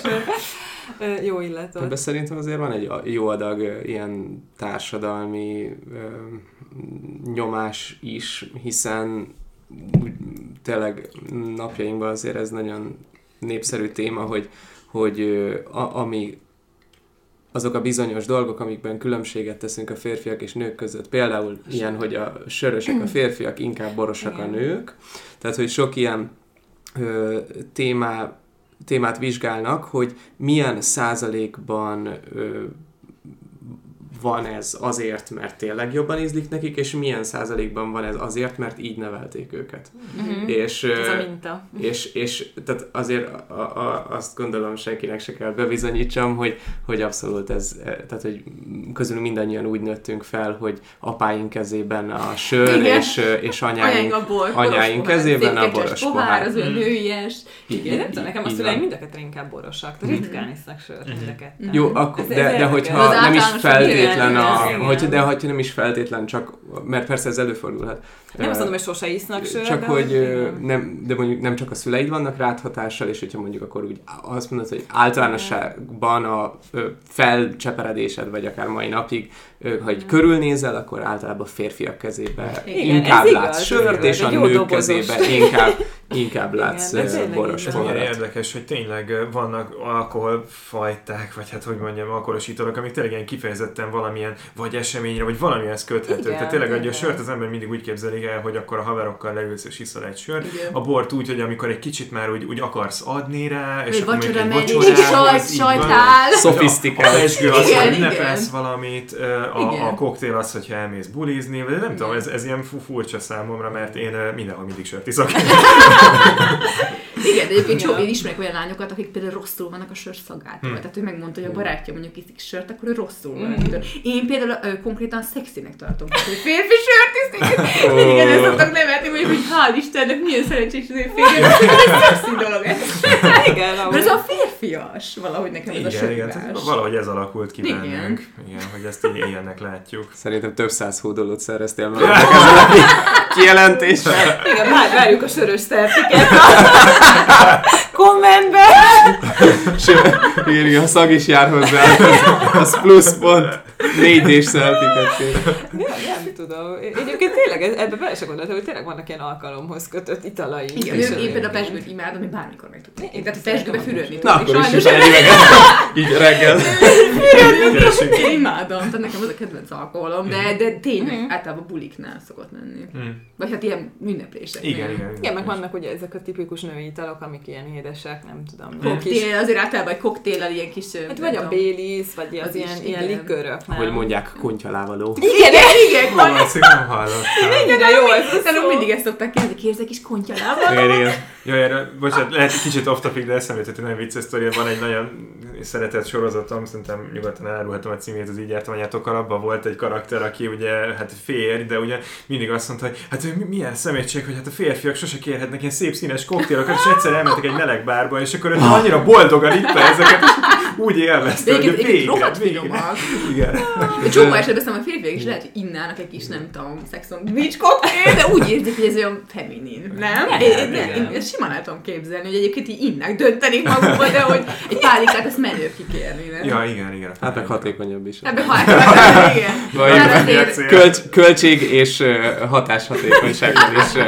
jó illatot. De szerintem azért van egy jó adag ilyen társadalmi nyomás is, hiszen tényleg napjainkban azért ez nagyon népszerű téma, hogy, hogy a, ami azok a bizonyos dolgok, amikben különbséget teszünk a férfiak és nők között. Például ilyen, hogy a sörösek a férfiak, inkább borosak a nők. Tehát, hogy sok ilyen ö, témá, témát vizsgálnak, hogy milyen százalékban ö, van ez azért, mert tényleg jobban ízlik nekik, és milyen százalékban van ez azért, mert így nevelték őket. Mm-hmm. És, ez a minta. És, és tehát azért a, a, azt gondolom senkinek se kell bebizonyítsam, hogy, hogy abszolút ez, tehát hogy közülünk mindannyian úgy nőttünk fel, hogy apáink kezében a sör, Igen. és, és anyáink, a bor, anyáink kezében a boros pohár. pohár az olyan nőies. Igen, nem tudom, nekem a szüleim mind a ketten inkább borosak, ritkán isznak sört mind a ketten. Jó, akkor, de, de hogyha nem is feltétlenül feltétlen, a, hogy, de hogy nem is feltétlen csak, mert persze ez előfordulhat. Nem azt mondom, hogy sose isznak sört. Csak de hogy nem, de mondjuk nem csak a szüleid vannak rád hatással, és hogyha mondjuk akkor úgy azt mondod, hogy általánosságban a felcseperedésed, vagy akár mai napig, hogy körülnézel, akkor általában férfiak kezébe Igen, inkább látsz sört, és a nők kezébe inkább Inkább látsz Igen, boros Ez milyen érdekes, hogy tényleg vannak alkoholfajták, vagy hát hogy mondjam, alkoholosítók, amik tényleg ilyen kifejezetten valamilyen vagy eseményre, vagy valamihez köthető. Igen, Tehát tényleg a sört az ember mindig úgy képzeli el, hogy akkor a haverokkal leülsz és iszol egy sört. Igen. A bort úgy, hogy amikor egy kicsit már úgy, úgy akarsz adni rá, és akkor még egy vacsorához, sajtál. Szofisztikált. A pesgő az, hogy ünnepelsz valamit, a, a koktél az, hogyha elmész bulizni, vagy nem tudom, ez, ez ilyen furcsa számomra, mert én mindenhol mindig sört iszok. Igen, de egyébként jó, én ismerek olyan lányokat, akik például rosszul vannak a sör szagától. Hmm. Tehát ő megmondta, hogy a barátja mondjuk iszik sört, akkor ő rosszul van. Hmm. Én például ö, konkrétan szexinek tartom, hogy férfi sört iszik. Oh. Mindig előtt szoktak nevetni, mondjuk, hogy hál' Istennek, milyen szerencsés az én férjem. Ez szexi dolog ez. Igen, Mert ez a férfias valahogy nekem ez igen, a igen, valahogy ez alakult ki igen. bennünk. Igen, hogy ezt így ilyennek látjuk. Szerintem több száz hódolót szereztél magadnak ezzel a kijelentéssel. Igen, várjuk a sörös szelfiket kommentbe. Írja, a szag is jár hozzá. Az plusz pont. 4D-s szelfiket Nem tudom. Egyébként tényleg ebbe bele sem gondoltam, hogy tényleg vannak ilyen alkalomhoz kötött italai. Igen, én, én például a pesgőt imádom, hogy bármikor meg tudtam. Én tehát a pesgőbe fürödni Na, akkor is is Így reggel. Én imádom, tehát nekem az a kedvenc alkoholom, de, de tényleg mhm. általában buliknál szokott lenni. Mhm. Vagy hát ilyen ünneplések. Igen, igen. Igen, meg vannak ugye ezek a tipikus női italok, amik ilyen édesek, nem tudom. Koktél, azért általában egy koktéllel ilyen kis... Hát vagy a Baileys, vagy az ilyen, ilyen likörök. Hogy mondják, kontyalávaló. Igen, igen, igen. Valószínűleg nem hallottam. Igen, de jó, ezt mindig ezt szokták kérdezni, kérzek kis kontyalávaló. Igen, igen. Jó, erre, bocsánat, lehet egy kicsit off topic, de eszembe jutott, hogy nagyon vicces sztori, van egy nagyon szeretett sorozatom, szerintem nyugodtan elárulhatom a címét, az így jártam anyátokkal, abban volt egy karakter, aki ugye hát férj, de ugye mindig azt mondta, hogy hát milyen szemétség, hogy hát a férfiak sose kérhetnek ilyen szép színes koktélokat, és egyszer elmentek egy meleg bárba, és akkor ő annyira boldogan itta ezeket, és úgy élvezte, hogy Egyébként végre, rohadt végre. Igen. De csomó esetben hiszem, a férfiak is lehet, hogy innának egy kis, nem tudom, szexon beach cocktail, de úgy érzik, hogy ez olyan feminin, nem? Nem, Én, én, igen. én, én ezt simán el tudom képzelni, hogy egyébként így innak döntenék magukba, de hogy egy pálinkát ezt menő kikérni, nem? Ja, igen, igen. Hát meg hatékonyabb is. Ebben ha igen. Vagy Hát azért-? Költs, költség és hatáshatékonyságban is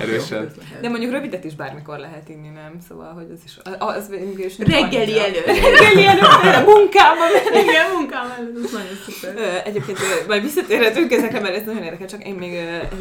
erősen. De mondjuk rövidet is bármikor lehet inni, nem? Szóval, hogy az is... Az is Reggeli előtt. Reggeli előtt, munkában Igen, munkám előtt, ez nagyon szuper. Egyébként majd visszatérhetünk ezekre, mert ez nagyon érdekes, csak én még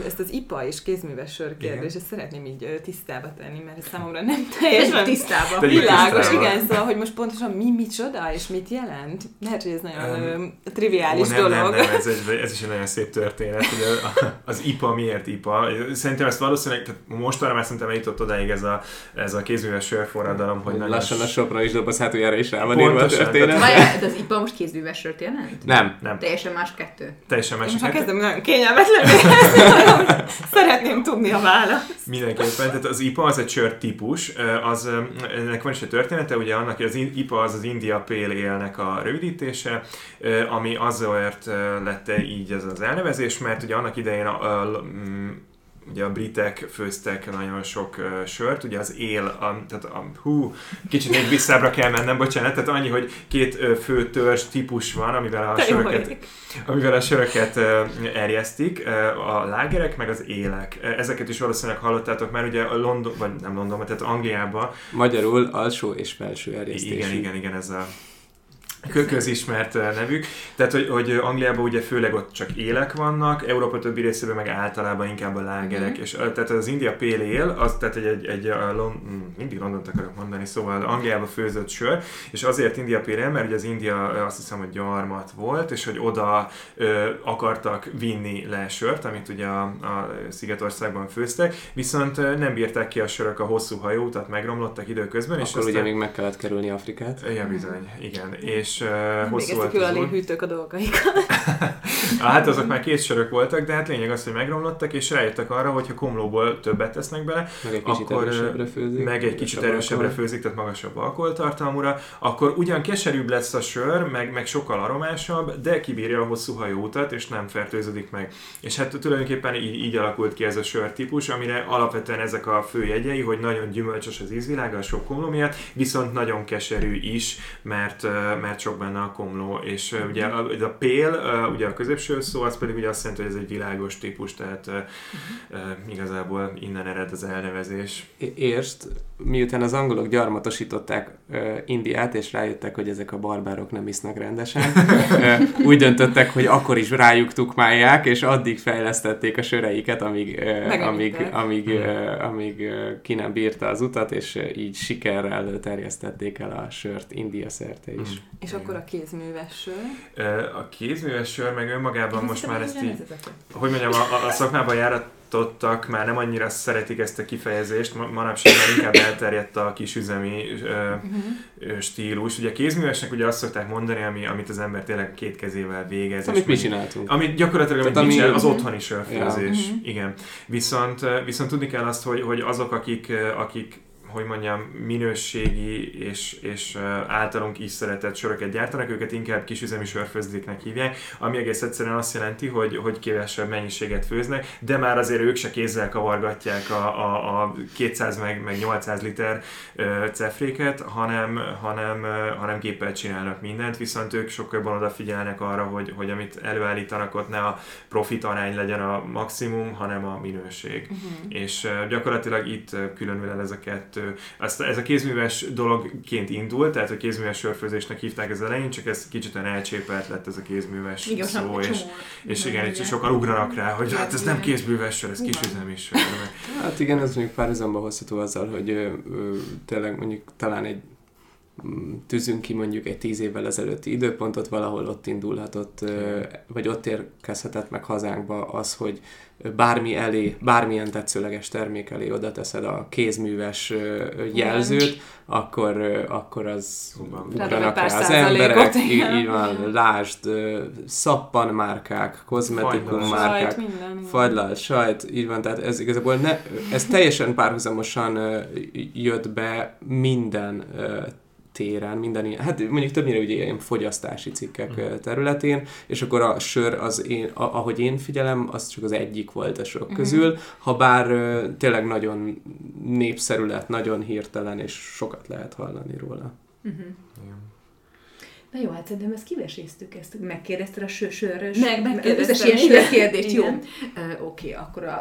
ezt az IPA és kézműves sör kérdést ezt szeretném így tisztába tenni, mert ez számomra nem teljesen tisztában. Tegyük világos, tisztába. igen, szóval, hogy most pontosan mi micsoda és mit jelent. Lehet, hogy ez nagyon triviális Ó, nem, dolog. nem, nem, ez, egy, ez is egy nagyon szép történet, hogy az IPA miért IPA. Szerintem ezt valószínűleg, tehát mostanra már szerintem eljutott odáig ez a, ez a kézműves sörforradalom, hogy Hogy nagyon lassan a sopra is doboz hátuljára is rá van írva a történet. Várjál, de az IPA most kézműves sört jelent? Nem. nem, Teljesen más kettő. teljesen Én másik. most kezdem nagyon kényelmetlen. Szeretném tudni a választ. Mindenképpen, tehát az IPA az egy sör típus, az, ennek van is egy története, ugye annak, hogy az IPA az az India Pale Ale-nek a rövidítése, ami azért lett így ez az elnevezés, mert ugye annak idején a, a, mm, ugye a britek főztek nagyon sok uh, sört, ugye az él, a, tehát a, hú, kicsit még visszábbra kell mennem, bocsánat, tehát annyi, hogy két uh, fő törzs típus van, amivel a Te söröket amivel a söröket ö, erjesztik, ö, a lágerek, meg az élek. Ö, Ezeket is valószínűleg hallottátok már, ugye a London, vagy nem Londonban, tehát Angliában. Magyarul alsó és felső erjesztésű. Igen, igen, igen, ez a közismert ö, nevük. Tehát, hogy, hogy Angliában ugye főleg ott csak élek vannak, Európa többi részében meg általában inkább a lágerek. Mhm. És ö, tehát az India Pale Ale, az tehát egy, egy, egy a Lon- mm, mindig Londont akarok mondani, szóval Angliába főzött sör, és azért India Pale Ale, mert ugye az India azt hiszem, hogy gyarmat volt, és hogy oda ö, akartak vinni le sört, amit ugye a, a Szigetországban főztek, viszont nem bírták ki a sörök a hosszú hajóutat, megromlottak időközben, és Akkor ugye még meg kellett kerülni Afrikát. Ja, bizony, igen. És uh, hosszú Végeztek volt az út. léhűtők a dolgaikat. Hát azok már két sörök voltak, de hát lényeg az, hogy megromlottak, és rájöttek arra, hogy ha komlóból többet tesznek bele, Meg egy kicsit Akkor, erősebbre főzik. meg egy kicsit Magasabb erősebbre főzik, tehát magasabb alkoholtartalmúra, akkor ugyan keserűbb lesz a sör, meg, meg sokkal aromásabb, de kibírja a hosszú hajóutat, és nem fertőződik meg. És hát tulajdonképpen így, így alakult ki ez a sörtípus, amire alapvetően ezek a fő jegyei, hogy nagyon gyümölcsös az ízvilága, a sok komló miatt, viszont nagyon keserű is, mert, ö, mert sok benne a komló. És ö, ugye a, a pél, ugye a középső szó, az pedig ugye azt jelenti, hogy ez egy világos típus, tehát ö, ö, igazából innen ered az elnevezés. Érst, miután az angolok gyarmatosították ö, Indiát, és rájöttek, hogy ezek a barbárok nem isznak rendesen, úgy döntöttek, hogy akkor is rájuk tukmálják, és addig fejlesztették a söreiket, amíg, amíg, amíg, ö, amíg ö, ki nem bírta az utat, és így sikerrel terjesztették el a sört India szerte is. Mm. És akkor a kézműves sör. A kézműves sör meg önmagában Én most már ezt így, hogy mondjam, a, a szakmában járatottak már nem annyira szeretik ezt a kifejezést, Ma- manapság már inkább elterjedt a kisüzemi ö, Mhm. ö, stílus. Ugye kézművesnek ugye azt szokták mondani, ami, amit az ember tényleg két kezével végez. és Amit mi meg- csináltunk. Amit gyakorlatilag Tehát amit ami- ami, az otthoni sörfőzés, Ja. Mhm. igen. Viszont, viszont tudni kell azt, hogy, hogy azok, akik, akik hogy mondjam, minőségi és, és általunk is szeretett söröket gyártanak, őket inkább kisüzemi sörfőzdéknek hívják, ami egész egyszerűen azt jelenti, hogy, hogy kevesebb mennyiséget főznek, de már azért ők se kézzel kavargatják a, a, a 200 meg, meg 800 liter cefréket, hanem, hanem, hanem géppel csinálnak mindent, viszont ők sokkal jobban odafigyelnek arra, hogy, hogy amit előállítanak, ott ne a profit arány legyen a maximum, hanem a minőség. Mhm. És gyakorlatilag itt különül el ez a kettő. Azt, ez a kézműves dologként indult, tehát a kézműves sörfőzésnek hívták az elején, csak ez kicsit olyan elcsépelt lett ez a kézműves Igen, szó, és, és igen, és sokan ugranak rá, hogy hát ez nem kézműves sör, ez kisüzemi sör. Meg- Hát igen, ez mondjuk párhuzamba hozható azzal, hogy ö, ö, tényleg mondjuk talán egy mm, tűzünk ki mondjuk egy tíz évvel ezelőtti időpontot, valahol ott indulhatott, vagy ott érkezhetett meg hazánkba az, hogy bármi elé, bármilyen tetszőleges termék elé oda teszed a kézműves jelzőt, akkor, akkor az ugranak rá az emberek, így, így van, lásd, szappanmárkák, kozmetikum márkák, fagylal, sajt, így van, tehát ez igazából ne, ez teljesen párhuzamosan jött be minden téren, minden ilyen, hát mondjuk többnyire ugye ilyen fogyasztási cikkek uh-huh. területén, és akkor a sör, az én, a, ahogy én figyelem, az csak az egyik volt a sok uh-huh. közül, ha bár uh, tényleg nagyon népszerű lett, nagyon hirtelen, és sokat lehet hallani róla. Uh-huh. Na jó, hát szerintem ezt kiveséztük, ezt megkérdezted a sör, sör, meg, megkérdeztem. Összes ilyen kérdést, jó? Uh, Oké, okay, akkor a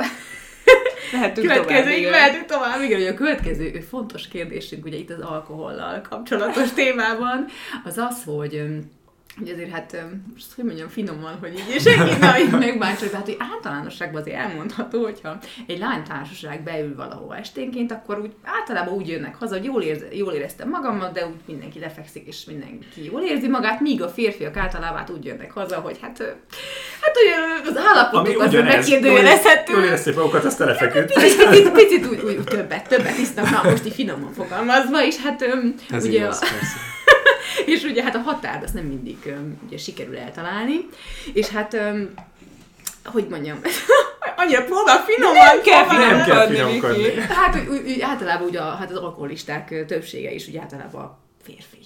Lehetünk következő, tovább, mehetünk tovább. Igen, hogy a következő fontos kérdésünk ugye itt az alkohollal kapcsolatos témában, az az, hogy hogy azért hát, most hogy mondjam finoman, hogy így senki ne megbántsa, hát hogy általánosságban azért elmondható, hogyha egy lánytársaság beül valahova esténként, akkor úgy általában úgy jönnek haza, hogy jól, érze, jól éreztem magamat, de úgy mindenki lefekszik, és mindenki jól érzi magát, míg a férfiak általában hát úgy jönnek haza, hogy hát, hát hogy az állapotok az megkérdőjelezhető. Jól érezték magukat, azt lefeküdt. Picit, picit, picit úgy, úgy, többet, többet isznak, na most így finoman fogalmazva, és hát Ez ugye igaz, és ugye hát a határ azt nem mindig ugye, sikerül eltalálni, és hát hogy mondjam, annyira próbál finoman. Nem kell finomkodni. Hát úgy, úgy, általában ugye a, hát az alkoholisták többsége is ugye általában a férfi.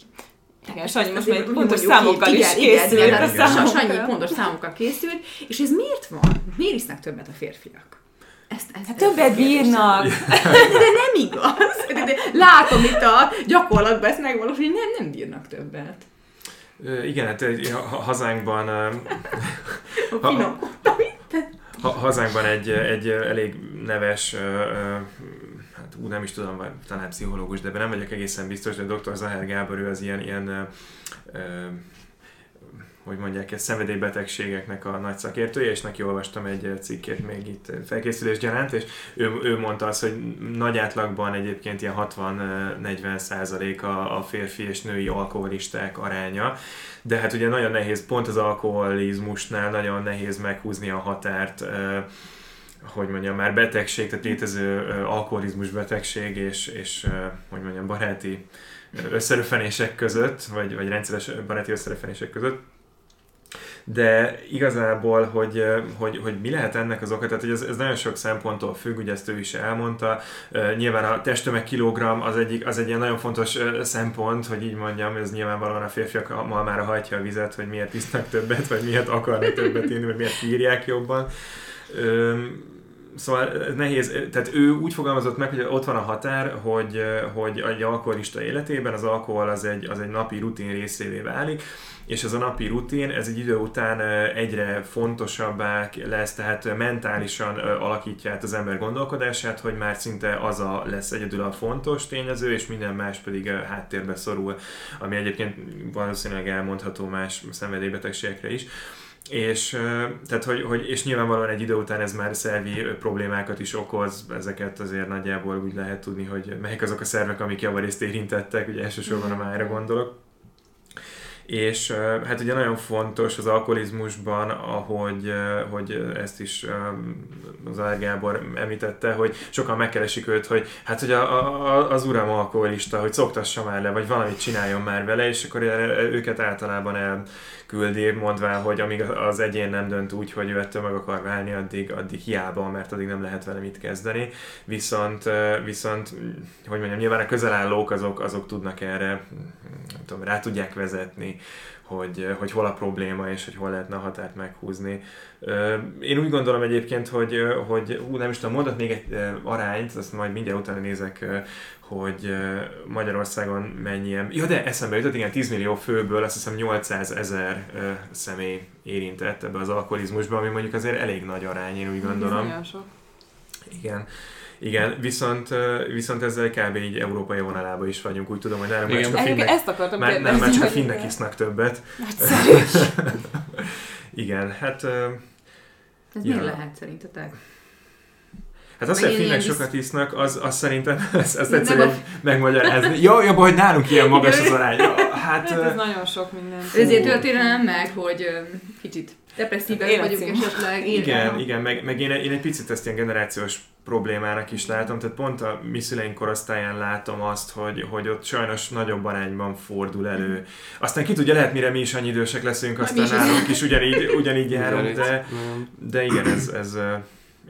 Igen, Sanyi most már pontos számokkal is készült. Igen, igen, igen, Sanyi pontos számokkal készült, és ez miért van? Miért isznak többet a férfiak? Ezt, ezt, hát többet bírnak. De nem igaz. De, de látom itt a gyakorlatban ezt megvalósul, hogy nem, nem bírnak többet. Igen, hát hazánkban... ha, ha, hazánkban egy, egy elég neves hát ú, nem is tudom, vagy talán pszichológus, de nem vagyok egészen biztos, de dr. Zahár Gábor, ő az ilyen, ilyen hogy mondják, ez szenvedélybetegségeknek a nagy szakértője, és neki olvastam egy cikkét még itt felkészülés gyaránt, és ő, ő mondta azt, hogy nagy átlagban egyébként ilyen 60-40 százalék a, a férfi és női alkoholisták aránya, de hát ugye nagyon nehéz, pont az alkoholizmusnál nagyon nehéz meghúzni a határt, hogy mondjam, már betegség, tehát létező alkoholizmus betegség és, és hogy mondjam, baráti összeröfenések között, vagy, vagy rendszeres baráti összeröfenések között, de igazából, hogy, hogy, hogy mi lehet ennek az oka, tehát hogy ez, ez nagyon sok szemponttól függ, ugye ezt ő is elmondta. Nyilván a testtömeg kilogramm az, egyik, az egy ilyen nagyon fontos szempont, hogy így mondjam, ez nyilvánvalóan a férfiak ma már hajtja a vizet, hogy miért isznak többet, vagy miért akarnak többet inni, vagy miért bírják jobban. Szóval nehéz, tehát ő úgy fogalmazott meg, hogy ott van a határ, hogy, hogy egy alkoholista életében az alkohol az egy, az egy napi rutin részévé válik, és ez a napi rutin, ez egy idő után egyre fontosabbá lesz, tehát mentálisan alakítja át az ember gondolkodását, hogy már szinte az a lesz egyedül a fontos tényező, és minden más pedig háttérbe szorul, ami egyébként valószínűleg elmondható más szenvedélybetegségekre is. És, tehát, hogy, hogy, és nyilvánvalóan egy idő után ez már szervi problémákat is okoz, ezeket azért nagyjából úgy lehet tudni, hogy melyik azok a szervek, amik javarészt érintettek, ugye elsősorban a mára gondolok és hát ugye nagyon fontos az alkoholizmusban, ahogy hogy ezt is az Gábor említette, hogy sokan megkeresik őt, hogy hát hogy a, a, az uram alkoholista, hogy szoktassa már le, vagy valamit csináljon már vele, és akkor őket általában el küldi, mondván, hogy amíg az egyén nem dönt úgy, hogy ő ettől meg akar válni, addig, addig hiába, mert addig nem lehet vele mit kezdeni. Viszont, viszont hogy mondjam, nyilván a közelállók azok, azok tudnak erre, nem tudom, rá tudják vezetni, hogy, hogy hol a probléma, és hogy hol lehetne a határt meghúzni. Én úgy gondolom egyébként, hogy, hogy ú, nem is tudom, mondok még egy arányt, azt majd mindjárt utána nézek, hogy Magyarországon mennyien, ja de eszembe jutott, igen, 10 millió főből azt hiszem 800 ezer személy érintett ebbe az alkoholizmusba, ami mondjuk azért elég nagy arány, én úgy gondolom. Igen. Igen, viszont, viszont ezzel kb. így európai vonalába is vagyunk, úgy tudom, hogy nálunk már csak a finnek, ezt akartam már, nem, már csak a finnek isznak többet. Igen, hát... Ez ja. miért lehet szerintetek? Hát Meg hogy finnek sokat isznak, az, az szerintem ezt, ezt egyszerűen a- megmagyarázni. Jó, jobb, hogy nálunk ilyen magas az arány. Hát, Hát ez nagyon sok minden. Ezért történelem meg, hogy kicsit depresszívek Életcím. vagyunk esetleg. Igen, igen, meg, meg én, én egy picit ezt ilyen generációs problémának is látom, tehát pont a mi szüleink korosztályán látom azt, hogy, hogy ott sajnos nagyobb arányban fordul elő. Aztán ki tudja, lehet mire mi is annyi idősek leszünk, aztán nálunk is ugyanígy, ugyanígy járunk, de, de igen, ez, ez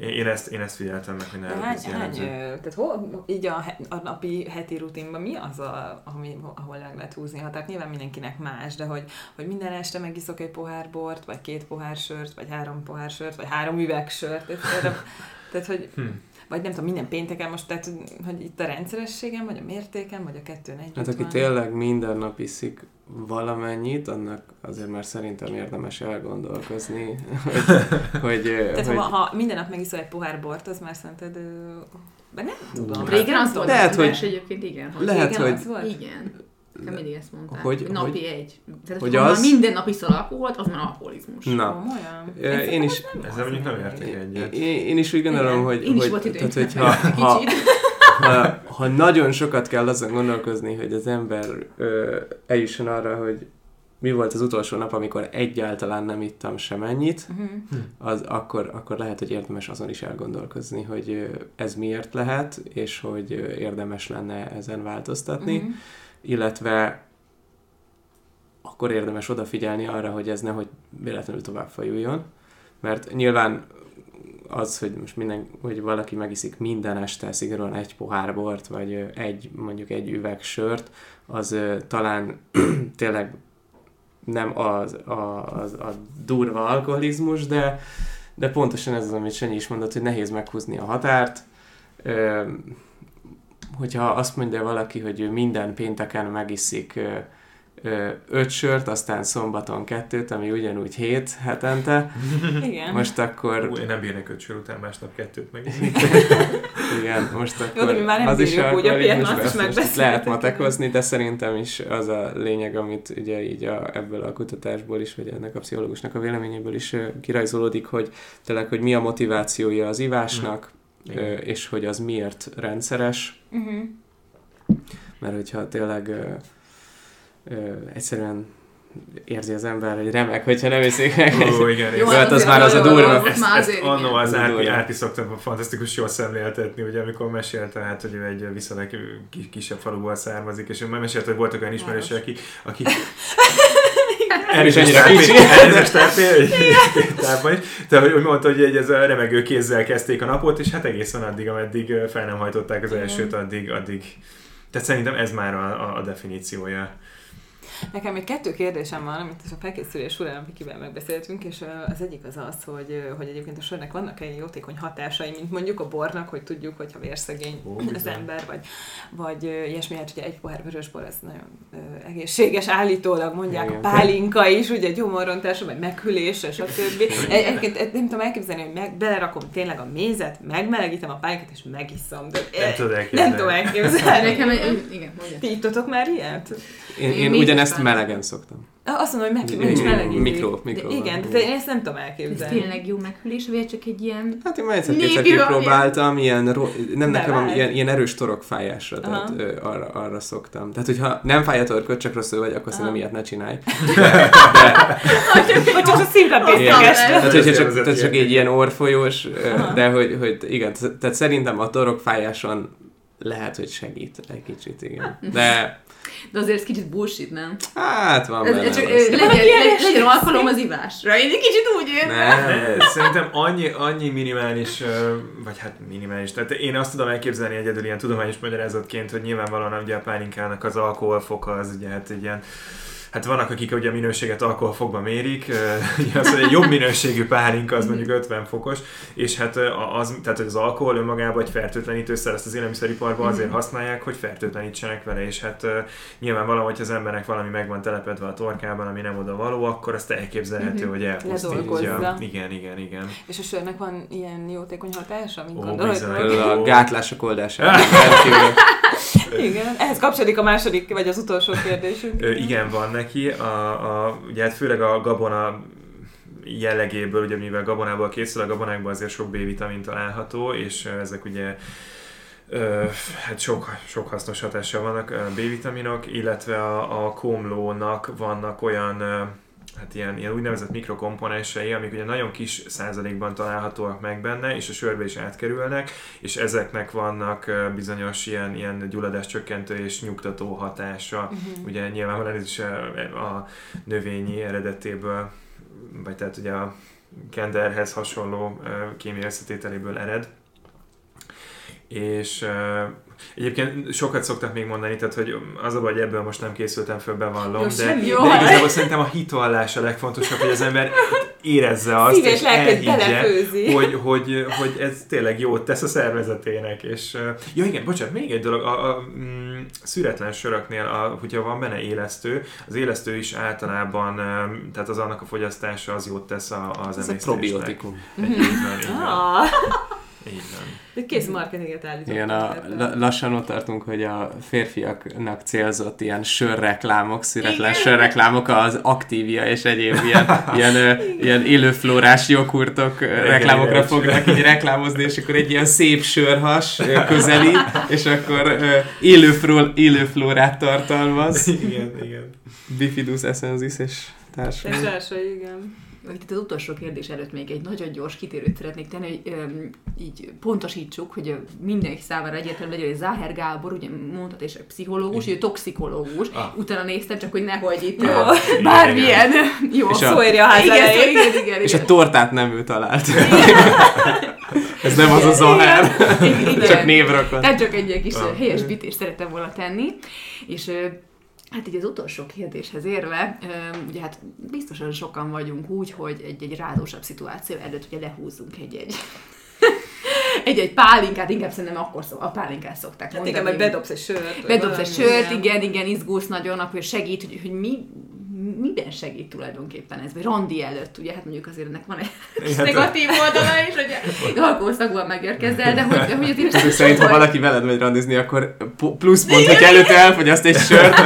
én ezt, én ezt figyeltem meg, hogy nálunk hány, hány, tehát hol, így a, a napi, heti rutinban mi az, a, ami, ahol meg lehet húzni határt? Nyilván mindenkinek más, de hogy, hogy minden este megiszok egy pohár bort, vagy két pohár sört, vagy három pohár sört, vagy három üveg sört. Tehát hogy, Hm. Vagy nem tudom, minden pénteken most, tehát hogy- itt a rendszerességem, vagy a mértéken, vagy a kettőn együtt Hát aki van. tényleg minden nap iszik valamennyit, annak azért már szerintem érdemes elgondolkozni, hogy, hogy, Tehát hogy ha, ha minden nap megiszol egy pohár bort, az már szerinted... De nem tudom. Régen az volt. Lehet, hogy- egyébként, igen. Hogy lehet, Régen hogy az volt? Igen. Nekem mindig ezt mondták. Hogy- Hogy, napi hogy- egy. Tehát, hogy az- már minden nap iszol alkoholt, az már alkoholizmus. Na, Komolyan? Ö, én is- Ezzel mondjuk nem értek egyet. én, én is úgy gondolom, hogy, Én is hogy, volt időm. tehát, hogyha, ha, ha, ha nagyon sokat kell azon gondolkozni, hogy az ember ö, eljusson arra, hogy mi volt az utolsó nap, amikor egyáltalán nem ittam semennyit, Uh-huh. az akkor, akkor lehet, hogy érdemes azon is elgondolkozni, hogy ez miért lehet, és hogy érdemes lenne ezen változtatni, Uh-huh. Illetve akkor érdemes odafigyelni arra, hogy ez nehogy véletlenül tovább fajuljon, mert nyilván az, hogy most minden, hogy valaki megiszik minden este szigorúan egy pohár bort, vagy egy, mondjuk egy üveg sört, az talán tényleg nem az, a, az, a durva alkoholizmus, de, de pontosan ez az, amit Sanyi is mondott, hogy nehéz meghúzni a határt. Hogyha azt mondja valaki, hogy ő minden pénteken megiszik öt sört, aztán szombaton kettőt, ami ugyanúgy hét hetente, Igen. most akkor Ú, én nem bírnék öt sör után másnap kettőt meg. igen, most akkor mi már nem az is úgy a azt is lehet matekozni, de szerintem is az a lényeg, amit ugye így a, ebből a kutatásból is, vagy ennek a pszichológusnak a véleményéből is kirajzolódik, hogy tényleg, hogy mi a motivációja az ivásnak, Igen. Ö, és hogy az miért rendszeres, Uh-huh. mert hogyha tényleg ö, ö, egyszerűen érzi az ember, hogy remek, hogyha nem iszik meg. Ó, igen, Jó, igen. hát az azért már az a durva. Ezt, ezt annó az Árpi. Árpi szoktam fantasztikus jól szemléltetni, ugye amikor mesélte, hát, hogy ő egy viszonylag ki- kisebb faluból származik, és ő már mesélte, hogy voltak olyan ismerősök, akik, akik Nem is annyira kicsi. Elnézést is. Tehát, hogy mondta, hogy egy ez a remegő kézzel kezdték a napot, és hát egészen addig, ameddig fel nem hajtották az elsőt, addig, addig. Tehát szerintem ez már a, a, a definíciója. Nekem még kettő kérdésem van, amit a felkészülés során Vikivel megbeszéltünk, és az egyik az az, hogy, hogy egyébként a sörnek vannak egy jótékony hatásai, mint mondjuk a bornak, hogy tudjuk, hogyha vérszegény Ó, az bizony. ember, vagy, vagy ilyesmi, hát ugye egy pohár vörösbor, ez nagyon egészséges, állítólag mondják, Igen. a pálinka is, ugye gyomorrontásra, vagy meghűlésre, stb. Egy- Egyébként egy- nem tudom elképzelni, hogy meg, belerakom tényleg a mézet, megmelegítem a pálinkát, és megiszom. De, Nem tudod nem elképzelni. tudom elképzelni. Nekem, igen, mondja. Ti ittatok már ilyet? Én, Én ugyanezt aztán- melegen szoktam. Azt mondom, hogy meg, is melegítik. Mikro, De mikro. Igen, de én ezt nem tudom Ez elképzelni. tényleg jó meghűlés, vagy csak egy ilyen... Hát én már egyszer Négy kétszer év- kipróbáltam, ilyen, ro- nem nekem, hanem ilyen, ilyen erős torokfájásra, tehát ö, arra, arra szoktam. Tehát, hogyha nem fáj a torkod, csak rosszul vagy, akkor szerintem ilyet ne csinálj. Vagy csak a szívre. Tehát, hogyha csak, tehát csak egy ilyen orfolyós, de hogy, hogy igen, tehát szerintem a torokfájáson lehet, hogy segít egy kicsit, igen. De De azért ez kicsit bullshit, nem? hát van Ez, benne. ez csak, legyen, legyen, legyen alkalom az ivásra. Én egy kicsit úgy érzem. Szerintem annyi, annyi minimális, vagy hát minimális, tehát én azt tudom elképzelni egyedül ilyen tudományos magyarázatként, hogy nyilvánvalóan ugye a pálinkának az alkoholfoka az ugye hát egy ilyen Hát vannak, akik ugye a minőséget alkoholfokba mérik, az, hogy egy jobb minőségű pálinka az mondjuk 50 fokos, és hát az, tehát az alkohol önmagában egy fertőtlenítőszer, ezt az élelmiszeriparban azért használják, hogy fertőtlenítsenek vele, és hát ö, nyilvánvalóan, hogy az embernek valami meg van telepedve a torkában, ami nem oda való, akkor azt elképzelhető, Mhm. hogy elpusztítja. Igen, igen, igen. És a sörnek van ilyen jótékony hatása, mint Ó, gondolod? a gátlások oldására. Igen, ehhez kapcsolódik a második, vagy az utolsó kérdésünk. Igen, van neki. A, a, ugye hát főleg a gabona jellegéből, ugye mivel gabonából készül, a gabonákban azért sok B-vitamin található, és ezek ugye Ö, hát sok, sok hasznos hatással vannak B-vitaminok, illetve a, a komlónak vannak olyan hát ilyen, ilyen úgynevezett mikrokomponensei, amik ugye nagyon kis százalékban találhatóak meg benne, és a sörbe is átkerülnek, és ezeknek vannak bizonyos ilyen, ilyen gyulladás csökkentő és nyugtató hatása. Uh-huh. Ugye nyilvánvalóan ez is a, a növényi eredetéből, vagy tehát ugye a kenderhez hasonló kémiai összetételéből ered és egyébként sokat szoktak még mondani, tehát hogy az a baj, hogy ebből most nem készültem föl, bevallom, jó, de, jó, de igazából szerintem a hitvallás a legfontosabb, hogy az ember érezze azt, Szíves és elhiggye, hogy, hogy, hogy ez tényleg jót tesz a szervezetének. És, uh, ja igen, bocsánat, még egy dolog, a, a mm, szüretlen söröknél, a, hogyha van benne élesztő, az élesztő is általában, um, tehát az annak a fogyasztása az jót tesz a, az emésztésnek. Ez a probiotikum. Így van, így van. Így van. De kész marketinget állított. Igen, a, lassan ott tartunk, hogy a férfiaknak célzott ilyen sörreklámok, szüretlen Igen. sörreklámok az Activia és egyéb ilyen, ilyen, ilyen élőflórás joghurtok reklámokra fognak így reklámozni, és akkor egy ilyen szép sörhas közeli, és akkor élőflórát élőflórát tartalmaz. Igen, igen. Bifidus essensis és társai. És társai, igen itt az utolsó kérdés előtt még egy nagyon gyors kitérőt szeretnék tenni, hogy öm, így pontosítsuk, hogy mindenki számára egyértelmű legyen, hogy Záher Gábor, ugye mondtad, és pszichológus, ő toxikológus, ah. utána néztem, csak hogy nehogy itt ja. bármilyen jó szólja a ház igen, igen, igen, igen, És a tortát nem ő talált. Ez nem az a Zahár, csak névrakon. Tehát csak egy kis ah. helyesbítést szerettem volna tenni. És Hát így az utolsó kérdéshez érve, ugye hát biztosan sokan vagyunk úgy, hogy egy-egy rádósabb szituáció előtt ugye lehúzzunk egy-egy egy-egy pálinkát, inkább szerintem akkor szó, a pálinkát szokták hát mondani. Igen, bedobsz egy sört. Bedobsz egy sört, igen, igen, izgulsz nagyon, akkor segít, hogy, hogy mi, miben segít tulajdonképpen ez? Vagy randi előtt, ugye, hát mondjuk azért ennek van egy hát, negatív oldala is, hogy alkoholszakban megérkezel, de hogy, hogy azért Ezek szerint, ha valaki veled megy randizni, akkor plusz pont, hogy előtte elfogyaszt egy sört,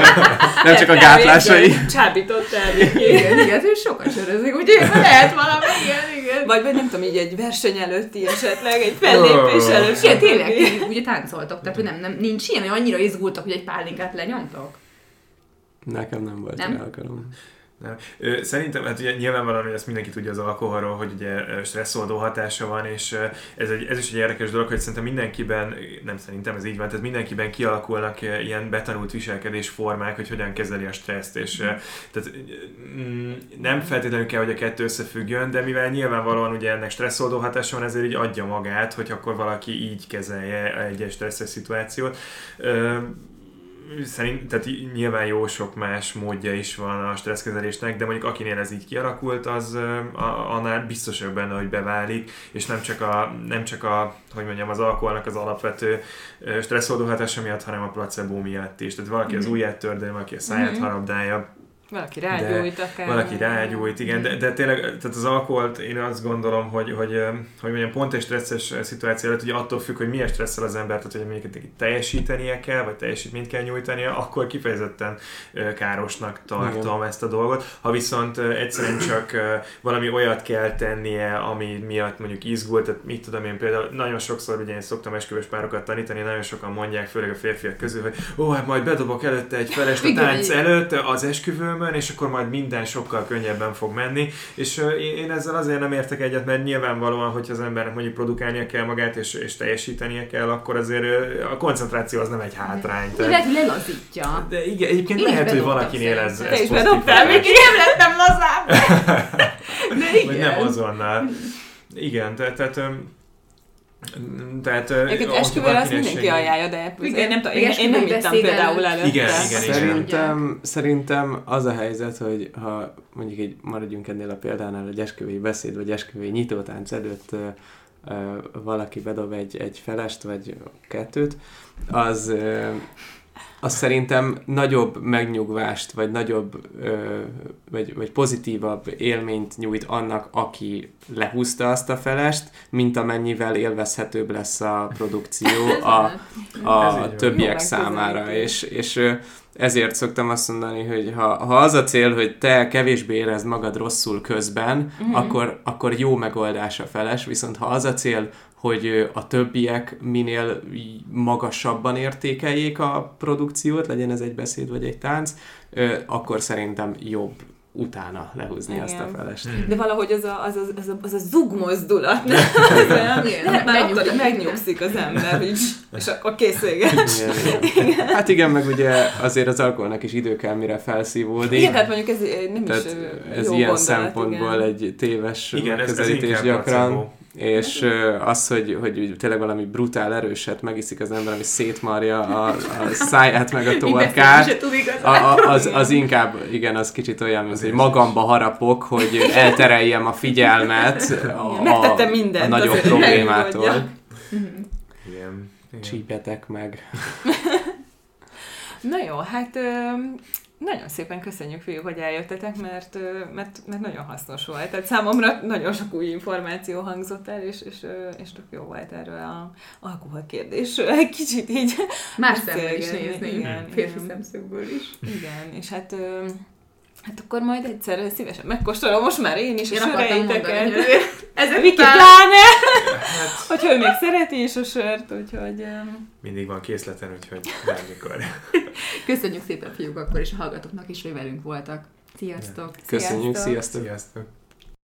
nem csak a gátlásai. Csábított el. Igen, igen, ő sokat sörözik, úgyhogy lehet valami, igen, igen. Vagy, vagy nem tudom, így egy verseny előtti esetleg, egy fellépés előtt. Igen, tényleg, ugye táncoltok, tehát nem, nem, nincs ilyen, hogy annyira izgultak, hogy egy pálinkát lenyomtok. Nekem nem volt nem? alkalom. Nem. Szerintem, hát ugye nyilvánvalóan, hogy ezt mindenki tudja az alkoholról, hogy ugye stresszoldó hatása van, és ez, egy, ez is egy érdekes dolog, hogy szerintem mindenkiben, nem szerintem ez így van, tehát mindenkiben kialakulnak ilyen betanult viselkedésformák, hogy hogyan kezeli a stresszt, és tehát mm, nem feltétlenül kell, hogy a kettő összefüggjön, de mivel nyilvánvalóan ugye ennek stresszoldó hatása van, ezért így adja magát, hogy akkor valaki így kezelje egy stresszes szituációt szerint, tehát nyilván jó sok más módja is van a stresszkezelésnek, de mondjuk akinél ez így kialakult, az annál biztosabb benne, hogy beválik, és nem csak a, nem csak a hogy mondjam, az alkoholnak az alapvető stresszoldó hatása miatt, hanem a placebo miatt is. Tehát valaki mm-hmm. az ujját tördel, valaki a száját mm-hmm. harabdálja, valaki rágyújt akár. Valaki rágyújt, igen, de, de tényleg tehát az alkoholt én azt gondolom, hogy, hogy, hogy mondjam, pont egy stresszes szituáció előtt, ugye attól függ, hogy milyen stresszel az ember, tehát hogy mondjuk teljesítenie kell, vagy teljesítményt kell nyújtania, akkor kifejezetten károsnak tartom igen. ezt a dolgot. Ha viszont egyszerűen csak valami olyat kell tennie, ami miatt mondjuk izgult, tehát mit tudom én például, nagyon sokszor ugye én szoktam esküvős párokat tanítani, nagyon sokan mondják, főleg a férfiak közül, hogy ó, hát majd bedobok előtte egy felest a tánc előtt az esküvőm, filmen, és akkor majd minden sokkal könnyebben fog menni. És én ezzel azért nem értek egyet, mert nyilvánvalóan, hogyha az embernek mondjuk produkálnia kell magát, és, és teljesítenie kell, akkor azért a koncentráció az nem egy hátrány. Tehát... Lehet, lelazítja. De igen, egyébként én lehet, hogy valakinél ez, ez pozitív. bedobtál, még nem lettem lazább. De igen. Vagy nem azonnal. Igen, tehát, tehát tehát, Egyébként esküvőre azt mindenki ajánlja, de igen, én nem, tudom, én, én nem ittam például előtte. Igen, igen, szerintem, szerintem az a helyzet, hogy ha mondjuk egy, maradjunk ennél a példánál, egy esküvői beszéd, vagy esküvői nyitótánc előtt uh, uh, valaki bedob egy, egy felest, vagy kettőt, az uh, az szerintem nagyobb megnyugvást, vagy nagyobb, ö, vagy, vagy pozitívabb élményt nyújt annak, aki lehúzta azt a felest, mint amennyivel élvezhetőbb lesz a produkció a, a többiek számára. És, és ezért szoktam azt mondani, hogy ha, ha az a cél, hogy te kevésbé érezd magad rosszul közben, uh-huh. akkor, akkor jó megoldás a feles, viszont ha az a cél, hogy a többiek minél magasabban értékeljék a produkciót, legyen ez egy beszéd vagy egy tánc, akkor szerintem jobb utána lehúzni Igen. azt a felest. De valahogy az a, az, a, az, a, az a zug mozdulat, nem? Igen, már ott megnyugszik az ember, hogy és akkor kész vége. Igen, igen. igen. Hát igen, meg ugye azért az alkoholnak is idő kell, mire felszívódik. Igen, tehát mondjuk ez nem tehát is ez jó ilyen gondolat, szempontból igen. egy téves igen, közelítés ez, ez gyakran. Placebo és az, hogy, hogy tényleg valami brutál erőset megiszik az ember, ami szétmarja a, a száját meg a torkát, a, a, az, az inkább, igen, az kicsit olyan, mint hogy magamba harapok, hogy eltereljem a figyelmet a, a, a nagyobb problémától. Igen. Csípjetek meg. Na jó, hát nagyon szépen köszönjük, fiúk, hogy eljöttetek, mert, mert, mert nagyon hasznos volt. Tehát számomra nagyon sok új információ hangzott el, és, és, és tök jó volt erről a alkohol kérdésről egy kicsit így Más szemmel is nézni, igen, férfi szemszögből is. Igen, és hát Hát akkor majd egyszer szívesen megkóstolom, most már én is én a söreiteket. Ez a Viki pláne, hát, hogyha ő még szereti is a sört, úgyhogy... Mindig van készleten, úgyhogy bármikor. Köszönjük szépen fiúk akkor, és a hallgatóknak is, hogy velünk voltak. Sziasztok! Köszönjük, sziasztok! sziasztok.